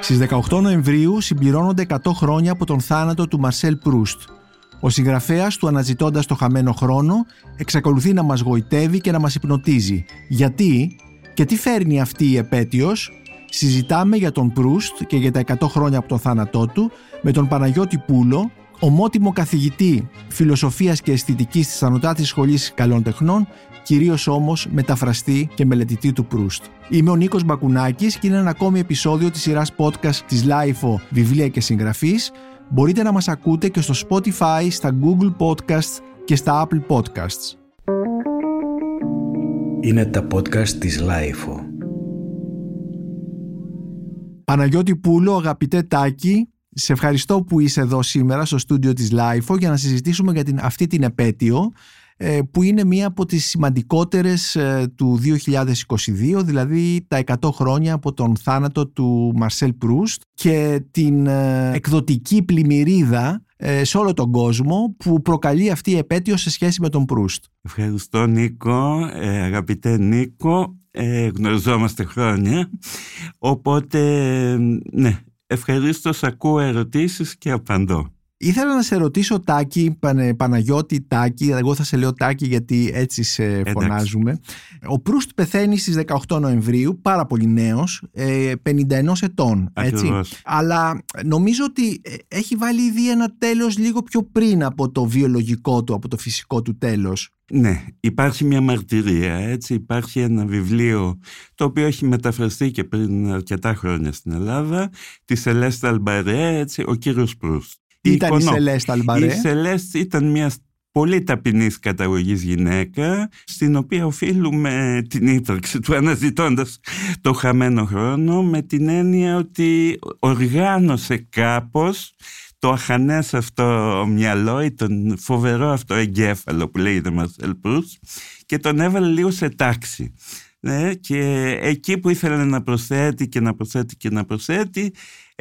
Στις 18 Νοεμβρίου συμπληρώνονται 100 χρόνια από τον θάνατο του Μαρσέλ Προύστ. Ο συγγραφέας του αναζητώντας το χαμένο χρόνο εξακολουθεί να μας γοητεύει και να μας υπνοτίζει. Γιατί και τι φέρνει αυτή η επέτειος; Συζητάμε για τον Προύστ και για τα 100 χρόνια από τον θάνατό του με τον Παναγιώτη Πούλο, ομότιμο καθηγητή φιλοσοφίας και αισθητικής της Ανωτάτης Σχολής Καλών Τεχνών, κυρίως όμως μεταφραστή και μελετητή του Προύστ. Είμαι ο Νίκος Μπακουνάκης και είναι ένα ακόμη επεισόδιο της σειράς podcast της LiFO Βιβλία και Συγγραφής. Μπορείτε να μας ακούτε και στο Spotify, στα Google Podcasts και στα Apple Podcasts. Είναι τα podcast της LiFO. Παναγιώτη Πούλο, αγαπητέ Τάκη, σε ευχαριστώ που είσαι εδώ σήμερα στο στούντιο της LiFO για να συζητήσουμε για την, αυτή την επέτειο ε, που είναι μία από τις σημαντικότερες ε, του 2022, δηλαδή τα 100 χρόνια από τον θάνατο του Μαρσέλ Προύστ και την ε, εκδοτική πλημμυρίδα σε όλο τον κόσμο που προκαλεί αυτή η επέτειο σε σχέση με τον Προύστ. Ευχαριστώ Νίκο, αγαπητέ Νίκο, γνωριζόμαστε χρόνια, οπότε ναι, ευχαρίστω ακούω ερωτήσεις και απαντώ. Ήθελα να σε ρωτήσω Τάκη, Παναγιώτη Τάκη, εγώ θα σε λέω Τάκη γιατί έτσι σε φωνάζουμε. Ο Προύστ πεθαίνει στις 18 Νοεμβρίου, πάρα πολύ νέος, 51 ε, ετών. Έτσι. Αλλά νομίζω ότι ε, έχει βάλει ήδη ένα τέλος λίγο πιο πριν από το βιολογικό του, από το φυσικό του τέλος. Ναι, υπάρχει μια μαρτυρία, έτσι, υπάρχει ένα βιβλίο το οποίο έχει μεταφραστεί και πριν αρκετά χρόνια στην Ελλάδα, τη Σελέστα Αλμπαρέ, έτσι, ο κύριος Προύστ. Ήταν η Σελέστα Αλμπαρέ. Η Σελέστα ήταν μια πολύ ταπεινής καταγωγής γυναίκα στην οποία οφείλουμε την ύπαρξη του αναζητώντας το χαμένο χρόνο με την έννοια ότι οργάνωσε κάπως το αχανές αυτό μυαλό ή τον φοβερό αυτό εγκέφαλο που λέγεται Μαρσέλ Προύς και τον έβαλε λίγο σε τάξη. Ναι, και εκεί που ήθελε να προσθέτει και να προσθέτει και να προσθέτει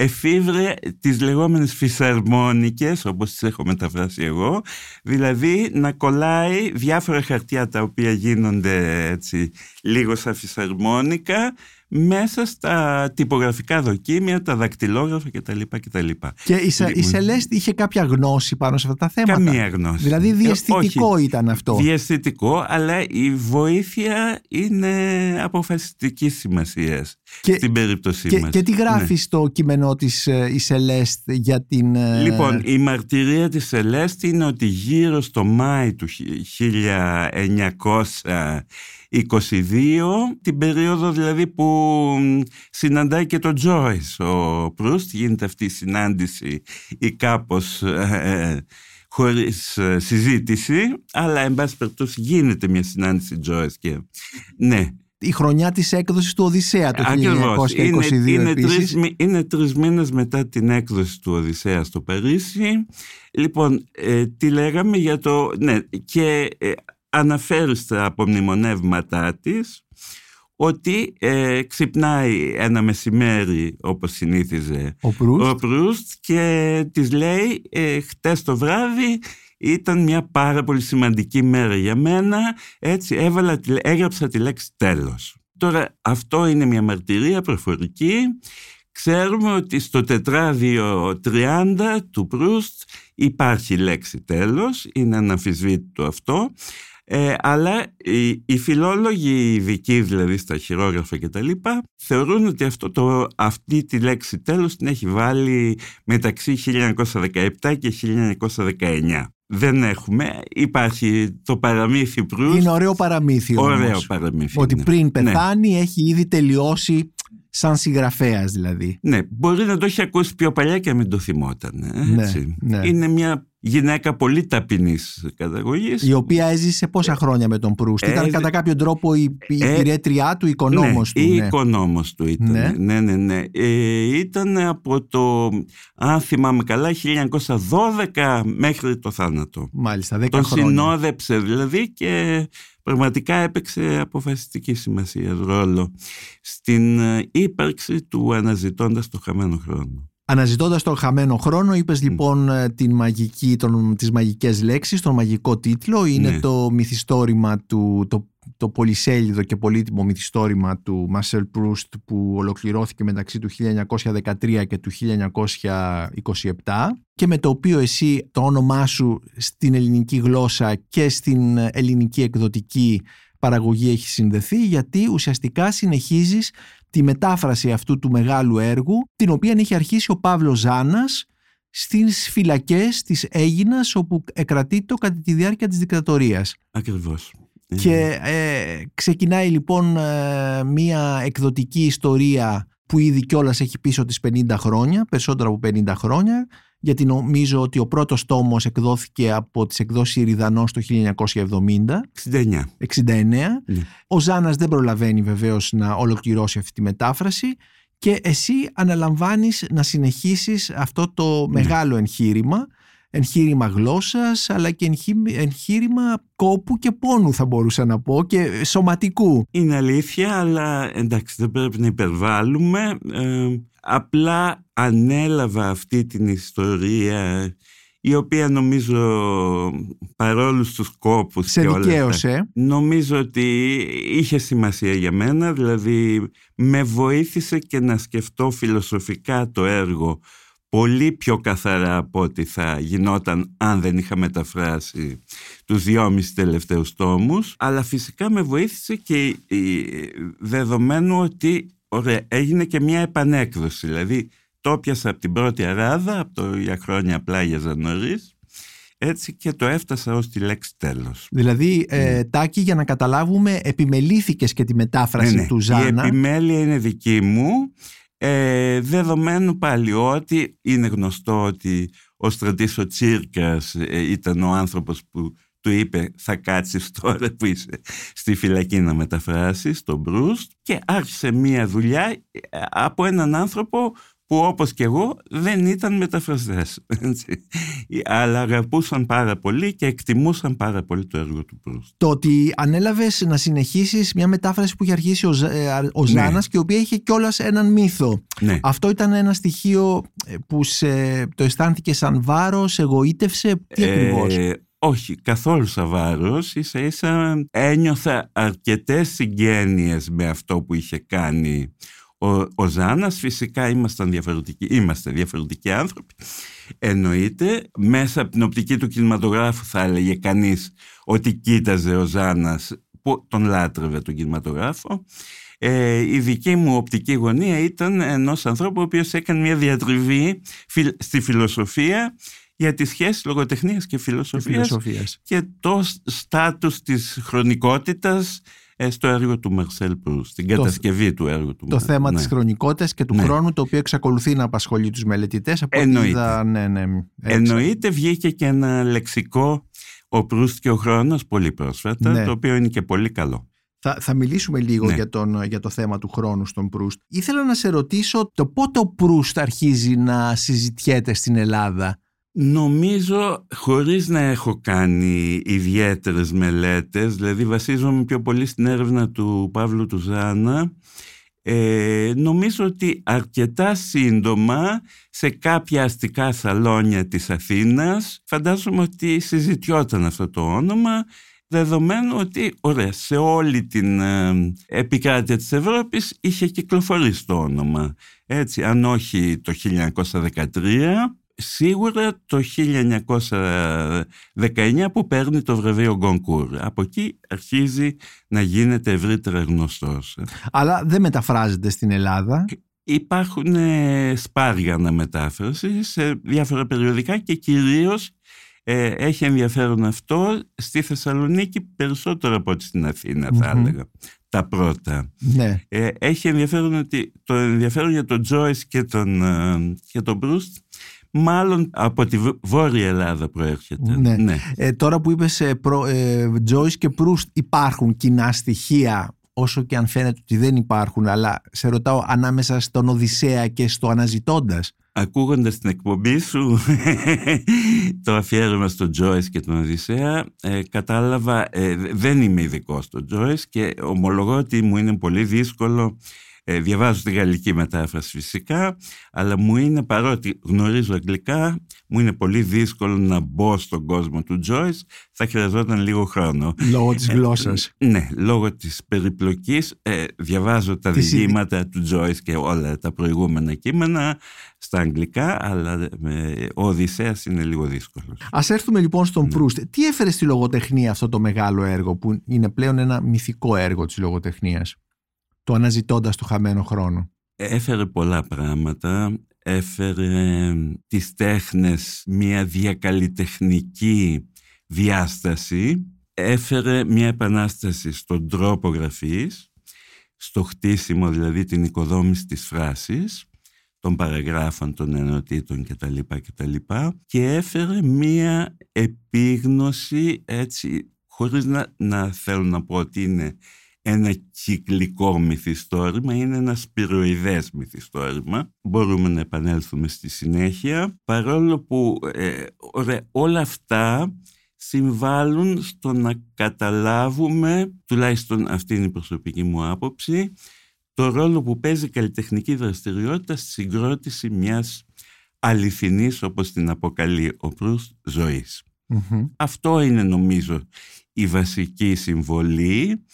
εφήβρε τις λεγόμενες φυσαρμόνικες όπως τις έχω μεταφράσει εγώ δηλαδή να κολλάει διάφορα χαρτιά τα οποία γίνονται έτσι λίγο σαν φυσαρμόνικα μέσα στα τυπογραφικά δοκίμια, τα δακτυλόγραφα κτλ. κτλ. Και η, Σε, η Σελέστη είχε κάποια γνώση πάνω σε αυτά τα θέματα; Καμία γνώση. Δηλαδή διαστητικό ήταν αυτό; Διαστητικό, αλλά η βοήθεια είναι αποφασιστική σημασίας στην περίπτωσή και, μας. Και τι γράφεις ναι. στο κείμενό της ε, η Σελέστ για την... Ε, λοιπόν, η μαρτυρία της Σελέστη είναι ότι γύρω στο Μάη του 1900 22, την περίοδο δηλαδή που συναντάει και τον Τζόις ο Προύστ, γίνεται αυτή η συνάντηση ή κάπως ε, χωρίς ε, συζήτηση, αλλά εν πάση περιπτώσει γίνεται μια συνάντηση Τζόις και ναι, η χρονιά της έκδοσης του Οδυσσέα το 1922 είναι, είναι, τρεις, είναι τρεις μήνες μετά την έκδοση του Οδυσσέα στο Παρίσι. Λοιπόν, ε, τι λέγαμε για το... Ναι, και ε, αναφέρει στα απομνημονεύματά της ότι ε, ξυπνάει ένα μεσημέρι όπως συνήθιζε ο Προύστ, ο Προύστ και της λέει ε, χτες το βράδυ ήταν μια πάρα πολύ σημαντική μέρα για μένα έτσι έβαλα, έγραψα τη λέξη τέλος. Τώρα αυτό είναι μια μαρτυρία προφορική. Ξέρουμε ότι στο τετράδιο 30 του Προύστ υπάρχει λέξη τέλος, είναι αναμφισβήτητο αυτό ε, αλλά οι, οι φιλόλογοι ειδικοί δηλαδή στα χειρόγραφα και τα λοιπά θεωρούν ότι αυτό το, αυτή τη λέξη τέλος την έχει βάλει μεταξύ 1917 και 1919. Δεν έχουμε. Υπάρχει το παραμύθι Προύστ. Είναι ωραίο παραμύθι όμως. Ωραίο παραμύθι. Ότι ναι. πριν ναι. πεθάνει έχει ήδη τελειώσει σαν συγγραφέας δηλαδή. Ναι, μπορεί να το έχει ακούσει πιο παλιά και να μην το θυμόταν. Ε, ναι, έτσι. Ναι. Είναι μια γυναίκα πολύ ταπεινής καταγωγής. Η οποία έζησε πόσα χρόνια με τον Προύστ. Ήταν κατά κάποιο τρόπο η, η ε, του, η οικονόμος ναι, του. Η ναι. οικονόμος του ήταν. Ναι, ναι, ναι. ναι. Ε, ήταν από το, αν θυμάμαι καλά, 1912 μέχρι το θάνατο. Μάλιστα, 10 τον χρόνια. Τον συνόδεψε δηλαδή και πραγματικά έπαιξε αποφασιστική σημασία ρόλο στην ε, ύπαρξη του αναζητώντας το χαμένο χρόνο. Αναζητώντας τον χαμένο χρόνο, είπες λοιπόν ε, την μαγική, τον, τις μαγικές λέξεις, τον μαγικό τίτλο. Είναι Ναι. το μυθιστόρημα του, το, το πολυσέλιδο και πολύτιμο μυθιστόρημα του Μαρσέλ Προύστ που ολοκληρώθηκε μεταξύ του 1913 και του 1927 και με το οποίο εσύ το όνομά σου στην ελληνική γλώσσα και στην ελληνική εκδοτική παραγωγή έχει συνδεθεί γιατί ουσιαστικά συνεχίζεις τη μετάφραση αυτού του μεγάλου έργου την οποία έχει αρχίσει ο Παύλος Ζάνας στις φυλακές της Αίγινας όπου εκρατείτο κατά τη διάρκεια της δικτατορίας. Ακριβώς. Ε, Και ε, ξεκινάει λοιπόν ε, μία εκδοτική ιστορία που ήδη κιόλας έχει πίσω τις 50 χρόνια, περισσότερο από 50 χρόνια, γιατί νομίζω ότι ο πρώτος τόμος εκδόθηκε από τις εκδόσεις Ηριδανός το 1970, 69. 69. Ναι. Ο Ζάνας δεν προλαβαίνει βεβαίως να ολοκληρώσει αυτή τη μετάφραση και εσύ αναλαμβάνεις να συνεχίσεις αυτό το Ναι. μεγάλο εγχείρημα, εγχείρημα γλώσσας αλλά και εγχεί- εγχείρημα κόπου και πόνου θα μπορούσα να πω και σωματικού. Είναι αλήθεια, αλλά εντάξει δεν πρέπει να υπερβάλλουμε. Ε, απλά ανέλαβα αυτή την ιστορία η οποία νομίζω παρόλους τους κόπους Σε και όλα αυτά, δικαίωσε. Νομίζω ότι είχε σημασία για μένα, δηλαδή με βοήθησε και να σκεφτώ φιλοσοφικά το έργο πολύ πιο καθαρά από ό,τι θα γινόταν αν δεν είχα μεταφράσει τους δυόμισι τελευταίους τόμους αλλά φυσικά με βοήθησε και η- δεδομένου ότι ωραία, έγινε και μια επανέκδοση δηλαδή το πιάσα από την πρώτη αράδα από το «Για χρόνια πλάγιαζα νωρίς» έτσι και το έφτασα ως τη λέξη τέλος. Δηλαδή, ε, Τάκη, για να καταλάβουμε, επιμελήθηκες και τη μετάφραση Ναι, ναι. του Ζάνα. Η επιμέλεια είναι δική μου. Ε, δεδομένου πάλι ότι είναι γνωστό ότι ο Στρατής ο Τσίρκας ε, ήταν ο άνθρωπος που του είπε θα κάτσεις τώρα που είσαι στη φυλακή να μεταφράσεις τον Μπρούστ και άρχισε μία δουλειά ε, από έναν άνθρωπο που όπως και εγώ δεν ήταν μεταφραστές. έτσι. Αλλά αγαπούσαν πάρα πολύ και εκτιμούσαν πάρα πολύ το έργο του Μπρούστ. Το ότι ανέλαβες να συνεχίσεις μια μετάφραση που είχε αρχίσει ο, Ζ- ε, ο Ζάνας και η οποία είχε κιόλας έναν μύθο. Ναι. Αυτό ήταν ένα στοιχείο ε, που σε, το αισθάνθηκε σαν βάρος, σε εγωίτευσε; Τι ακριβώς; Ε, όχι, καθόλου σαν βάρος. Ίσα ίσα ένιωθα αρκετές συγγένειες με αυτό που είχε κάνει ο, ο Ζάνας. Φυσικά ήμασταν διαφορετικοί, είμαστε διαφορετικοί άνθρωποι. Εννοείται, μέσα από την οπτική του κινηματογράφου θα έλεγε κανείς ότι κοίταζε ο Ζάνας που τον λάτρευε τον κινηματογράφο. Ε, η δική μου οπτική γωνία ήταν ενός ανθρώπου ο οποίος έκανε μια διατριβή φιλ- στη φιλοσοφία για τη σχέση λογοτεχνίας και της φιλοσοφίας φιλοσοφίας. και το σ- στάτους της χρονικότητας ε, στο έργο του Μαρσέλ Προύς, στην κατασκευή του έργου του Το Μαρ- θέμα ναι. της χρονικότητας και του Ναι. χρόνου το οποίο εξακολουθεί να απασχολεί τους μελετητές. Από ό,τι Εννοείται. είδα, ναι, ναι, έτσι. Εννοείται βγήκε και ένα λεξικό ο Προύστ και ο χρόνος πολύ πρόσφατα, Ναι. το οποίο είναι και πολύ καλό. Θα, θα μιλήσουμε λίγο Ναι. για, τον, για το θέμα του χρόνου στον Προύστ. Ήθελα να σε ρωτήσω το πότε ο Προύστ αρχίζει να συζητιέται στην Ελλάδα. Νομίζω χωρίς να έχω κάνει ιδιαίτερες μελέτες, δηλαδή βασίζομαι πιο πολύ στην έρευνα του Παύλου του Ζάνα, ε, νομίζω ότι αρκετά σύντομα σε κάποια αστικά σαλόνια της Αθήνας φαντάζομαι ότι συζητιόταν αυτό το όνομα δεδομένου ότι ωραία, σε όλη την ε, επικράτεια της Ευρώπης είχε κυκλοφορήσει το όνομα. Έτσι, αν όχι το 1913, σίγουρα το 1919 που παίρνει το βραβείο Γκονκούρ. Από εκεί αρχίζει να γίνεται ευρύτερα γνωστός. Αλλά δεν μεταφράζεται στην Ελλάδα. Υπάρχουν ε, σπάρια αναμετάφρασης σε διάφορα περιοδικά και κυρίως ε, έχει ενδιαφέρον αυτό στη Θεσσαλονίκη περισσότερο από ό,τι στην Αθήνα θα Μμμ. έλεγα. Τα πρώτα. Ναι. Ε, έχει ενδιαφέρον ότι το ενδιαφέρον για τον Τζόις και τον, ε, και τον Μπρούστ μάλλον από τη Β- Βόρεια Ελλάδα προέρχεται. Ναι. Ε, τώρα που είπες ε, προ, ε, Joyce και Proust υπάρχουν κοινά στοιχεία όσο και αν φαίνεται ότι δεν υπάρχουν αλλά σε ρωτάω ανάμεσα στον Οδυσσέα και στο Αναζητώντας Ακούγοντας την εκπομπή σου το αφιέρωμα στον Τζόις και τον Οδυσσέα ε, κατάλαβα, ε, δεν είμαι ειδικός στον Τζόις και ομολογώ ότι μου είναι πολύ δύσκολο Ε, διαβάζω τη γαλλική μετάφραση φυσικά, αλλά μου είναι παρότι γνωρίζω αγγλικά, μου είναι πολύ δύσκολο να μπω στον κόσμο του Joyce, θα χρειαζόταν λίγο χρόνο. Λόγω της γλώσσας. Ε, ναι, λόγω της περιπλοκής ε, διαβάζω τα Της διηγήματα του Joyce και όλα τα προηγούμενα κείμενα στα αγγλικά, αλλά ε, ο Οδυσσέας είναι λίγο δύσκολος. Ας έρθουμε λοιπόν στον Ναι. Προύστ. Τι έφερε στη λογοτεχνία αυτό το μεγάλο έργο που είναι πλέον ένα μυθικό έργο της λογοτεχνίας; Το αναζητώντας το χαμένο χρόνο. Έφερε πολλά πράγματα. Έφερε τις τέχνες μια διακαλλιτεχνική διάσταση. Έφερε μια επανάσταση στον τρόπο γραφής, στο χτίσιμο δηλαδή την οικοδόμηση της φράσης, των παραγράφων, των ενωτήτων κτλ. κτλ. Και έφερε μια επίγνωση έτσι, χωρίς να, να θέλω να πω ότι είναι ένα κυκλικό μυθιστόρημα, είναι ένα σπυροειδές μυθιστόρημα. Μπορούμε να επανέλθουμε στη συνέχεια, παρόλο που ε, ωραία, όλα αυτά συμβάλλουν στο να καταλάβουμε, τουλάχιστον αυτή είναι η προσωπική μου άποψη, το ρόλο που παίζει η καλλιτεχνική δραστηριότητα στη συγκρότηση μιας αληθινής, όπως την αποκαλεί ο Προύστ, ζωής. Μμμ. Αυτό είναι νομίζω η βασική συμβολή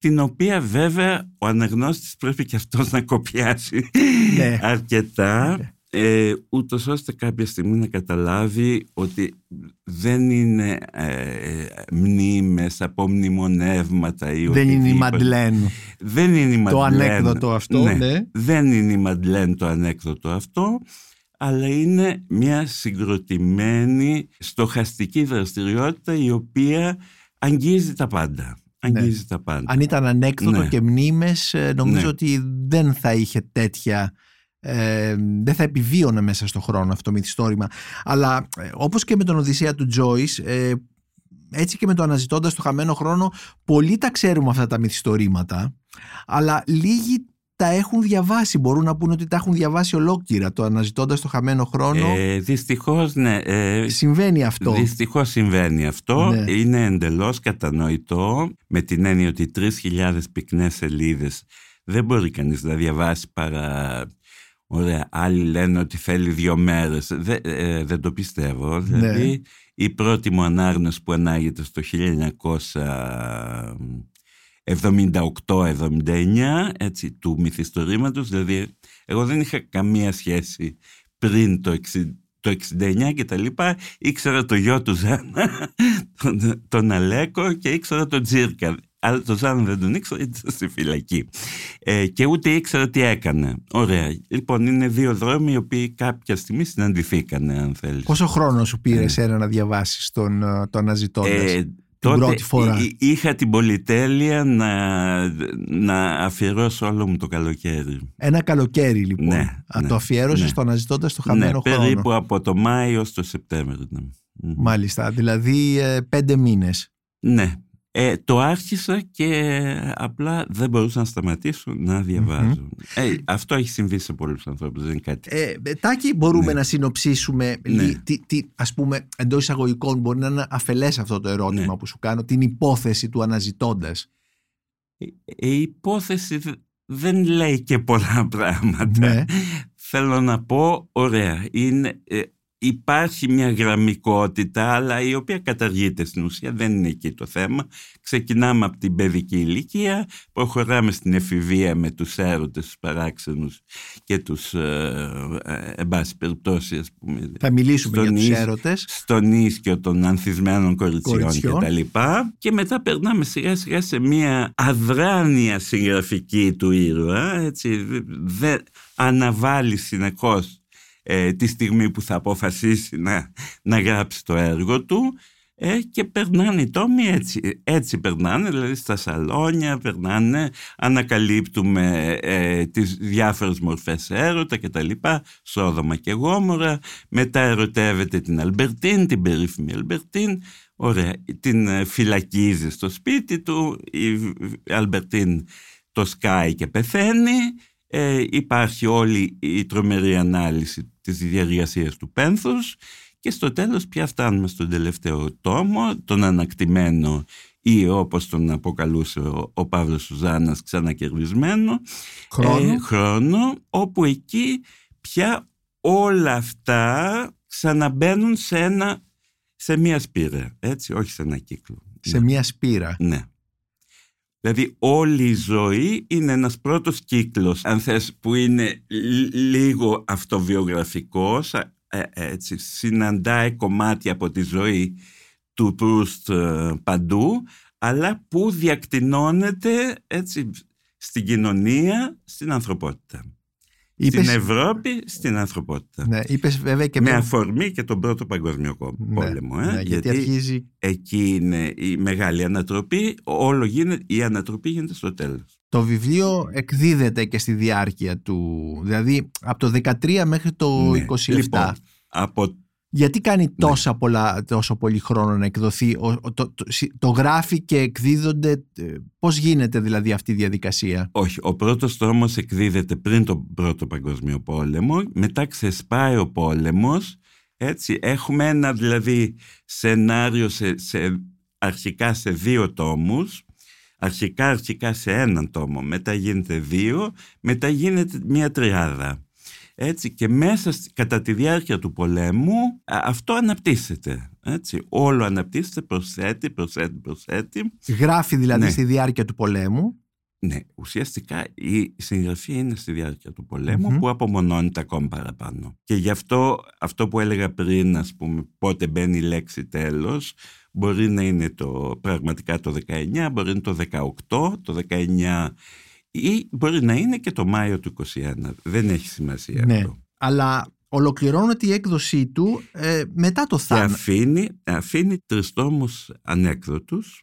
την οποία βέβαια ο αναγνώστης πρέπει και αυτός να κοπιάσει Ναι. αρκετά ε, ούτως ώστε κάποια στιγμή να καταλάβει ότι δεν είναι ε, μνήμες από μνημονεύματα ή Δεν είναι η οτιδήποτε. Μαντλέν. Δεν είναι η Το Μαντλέν. ανέκδοτο αυτό, ναι. Δεν είναι η Μαντλέν το ανέκδοτο αυτό, αλλά είναι μια συγκροτημένη στοχαστική δραστηριότητα η οποία αγγίζει τα πάντα. Αγγίζει τα πάντα. Αν ήταν ανέκδοτο Ναι. και μνήμες, ε, νομίζω Ναι. ότι δεν θα είχε τέτοια... ε, δεν θα επιβίωνε μέσα στο χρόνο αυτό το μυθιστόρημα. Αλλά ε, όπως και με τον Οδυσσέα του Joyce, ε, έτσι και με το αναζητώντας το χαμένο χρόνο, πολλοί τα ξέρουμε αυτά τα μυθιστορήματα, αλλά λίγοι τα έχουν διαβάσει. Μπορούν να πούνε ότι τα έχουν διαβάσει ολόκληρα. Το αναζητώντας το χαμένο χρόνο Ε, δυστυχώς, ναι. Ε, συμβαίνει αυτό. Δυστυχώς συμβαίνει αυτό. Ναι. Είναι εντελώς κατανοητό με την έννοια ότι 3.000 πυκνές σελίδες δεν μπορεί κανείς να διαβάσει παρά... Ωραία, άλλοι λένε ότι θέλει δύο μέρες. Δεν, ε, δεν το πιστεύω. Ναι. Δηλαδή, η πρώτη μου ανάγνωση που ανάγεται στο 1978-79, έτσι, του μυθιστορήματος, δηλαδή, εγώ δεν είχα καμία σχέση πριν το 60 το 69 και τα λοιπά, ήξερα το γιο του Ζάνα, τον, τον Αλέκο και ήξερα τον Τζίρκα. Αλλά τον Ζάνα δεν τον ήξερα, ήταν στη φυλακή. Ε, και ούτε ήξερα τι έκανε. Ωραία. Λοιπόν, είναι δύο δρόμοι οι οποίοι κάποια στιγμή συναντηθήκανε, αν θέλεις. Πόσο χρόνο σου πήρε Ε. εσένα να διαβάσεις τον, ε, το αναζητώντας. Ε, πρώτη φορά. εί- είχα την πολυτέλεια να, να αφιερώσω όλο μου το καλοκαίρι. Ένα καλοκαίρι λοιπόν. Ναι, Α, ναι, το αφιέρωσες ναι. στο αναζητώντας το χαμένο ναι, χρόνο. περίπου από το Μάιο στο Σεπτέμβριο. Ναι. Μμμ. Μάλιστα, δηλαδή ε, πέντε μήνες. Ναι. Ε, το άρχισα και απλά δεν μπορούσα να σταματήσω να διαβαζω Ε, αυτό έχει συμβεί σε πολλούς ανθρώπους, δεν είναι κάτι. Ε, ε, Τάκη, μπορούμε Ναι. να συνοψίσουμε Ναι. λι- τι, τι, ας πούμε εντός εισαγωγικών μπορεί να είναι αφελές αυτό το ερώτημα Ναι. που σου κάνω, την υπόθεση του αναζητώντας. Ε, Η υπόθεση δε- δεν λέει και πολλά πράγματα. Ναι. Θέλω να πω, ωραία, είναι, ε, υπάρχει μια γραμμικότητα, αλλά η οποία καταργείται στην ουσία, δεν είναι εκεί το θέμα. Ξεκινάμε από την παιδική ηλικία, προχωράμε στην εφηβεία με τους έρωτες, τους παράξενους και τους, ε, ε, εν πάση περιπτώσει, ας πούμε, Θα μιλήσουμε Στον για τους ίσ- έρωτες. στον ίσκιο των ανθισμένων κοριτσιών, Κοριτσιών. και τα λοιπά. Και μετά περνάμε σιγά σιγά σε μια αδράνεια συγγραφική του ήρωα, έτσι, δεν αναβάλλει συνεχώς ε, τη στιγμή που θα αποφασίσει να, να γράψει το έργο του ε, και περνάνε οι τόμοι έτσι, έτσι περνάνε, δηλαδή στα σαλόνια περνάνε, ανακαλύπτουμε ε, τις διάφορες μορφές έρωτα και τα λοιπά, Σόδομα και Γόμορρα, μετά ερωτεύεται την Αλμπερτίν, την περίφημη Αλμπερτίν, ωραία, την ε, φυλακίζει στο σπίτι του, η Αλμπερτίν το σκάει και πεθαίνει, ε, υπάρχει όλη η τρομερή ανάλυση της διαργασίας του πένθους και στο τέλος πια φτάνουμε στον τελευταίο τόμο, τον ανακτημένο ή όπως τον αποκαλούσε ο, ο Παύλος Σουζάνας ξανακερδισμένο Χρόνο. ε, χρόνο όπου εκεί πια όλα αυτά ξαναμπαίνουν σε, ένα, σε μία σπήρα έτσι όχι σε ένα κύκλο σε μια σπήρα. ναι Δηλαδή όλη η ζωή είναι ένας πρώτος κύκλος, αν θες, που είναι λ- λίγο αυτοβιογραφικός, ε, ε, έτσι, συναντάει κομμάτια από τη ζωή του Προύστ ε, παντού, αλλά που διακτηνώνεται έτσι, στην κοινωνία, στην ανθρωπότητα. Είπες, Στην Ευρώπη, στην ανθρωπότητα. ναι, είπες βέβαια και Με πιο- αφορμή και τον πρώτο παγκόσμιο κο- Ναι, πόλεμο. ε, ναι, γιατί, αρχίζει εκεί είναι η μεγάλη ανατροπή, όλο γίνεται, η ανατροπή γίνεται στο τέλος. το βιβλίο εκδίδεται και στη διάρκεια του, δηλαδή από το 13 μέχρι το Ναι. 27. Λοιπόν, από, Γιατί κάνει τόσα πολλά, τόσο πολύ χρόνο να εκδοθεί, ο- ο- το, το, συ- το γράφει και εκδίδονται, ε, πώς γίνεται δηλαδή αυτή η διαδικασία; όχι, ο πρώτος τόμος εκδίδεται πριν τον πρώτο παγκόσμιο πόλεμο, μετά ξεσπάει ο πόλεμος, έτσι, έχουμε ένα δηλαδή σενάριο σε, σε, αρχικά σε δύο τόμους, αρχικά αρχικά σε έναν τόμο, μετά γίνεται δύο, μετά γίνεται μια τριάδα. Έτσι, και μέσα στη- κατά τη διάρκεια του πολέμου α, αυτό αναπτύσσεται. Έτσι, όλο αναπτύσσεται, προσθέτει, προσθέτει, προσθέτει. Γράφει δηλαδή Ναι. στη διάρκεια του πολέμου. Ναι, ουσιαστικά η συγγραφή είναι στη διάρκεια του πολεμου Μμμ. που απομονώνεται ακόμη παραπάνω. Και γι' αυτό αυτό που έλεγα πριν, ας πούμε, πότε μπαίνει η λέξη τέλος, μπορεί να είναι το, πραγματικά το 19, μπορεί να είναι το 18, το 19 ή μπορεί να είναι και το Μάιο του 21. Δεν έχει σημασία Ναι. αυτό. Αλλά ολοκληρώνεται η έκδοσή του ε, μετά το Και θάνατο. αφήνει, αφήνει τρεις τόμους ανέκδοτους,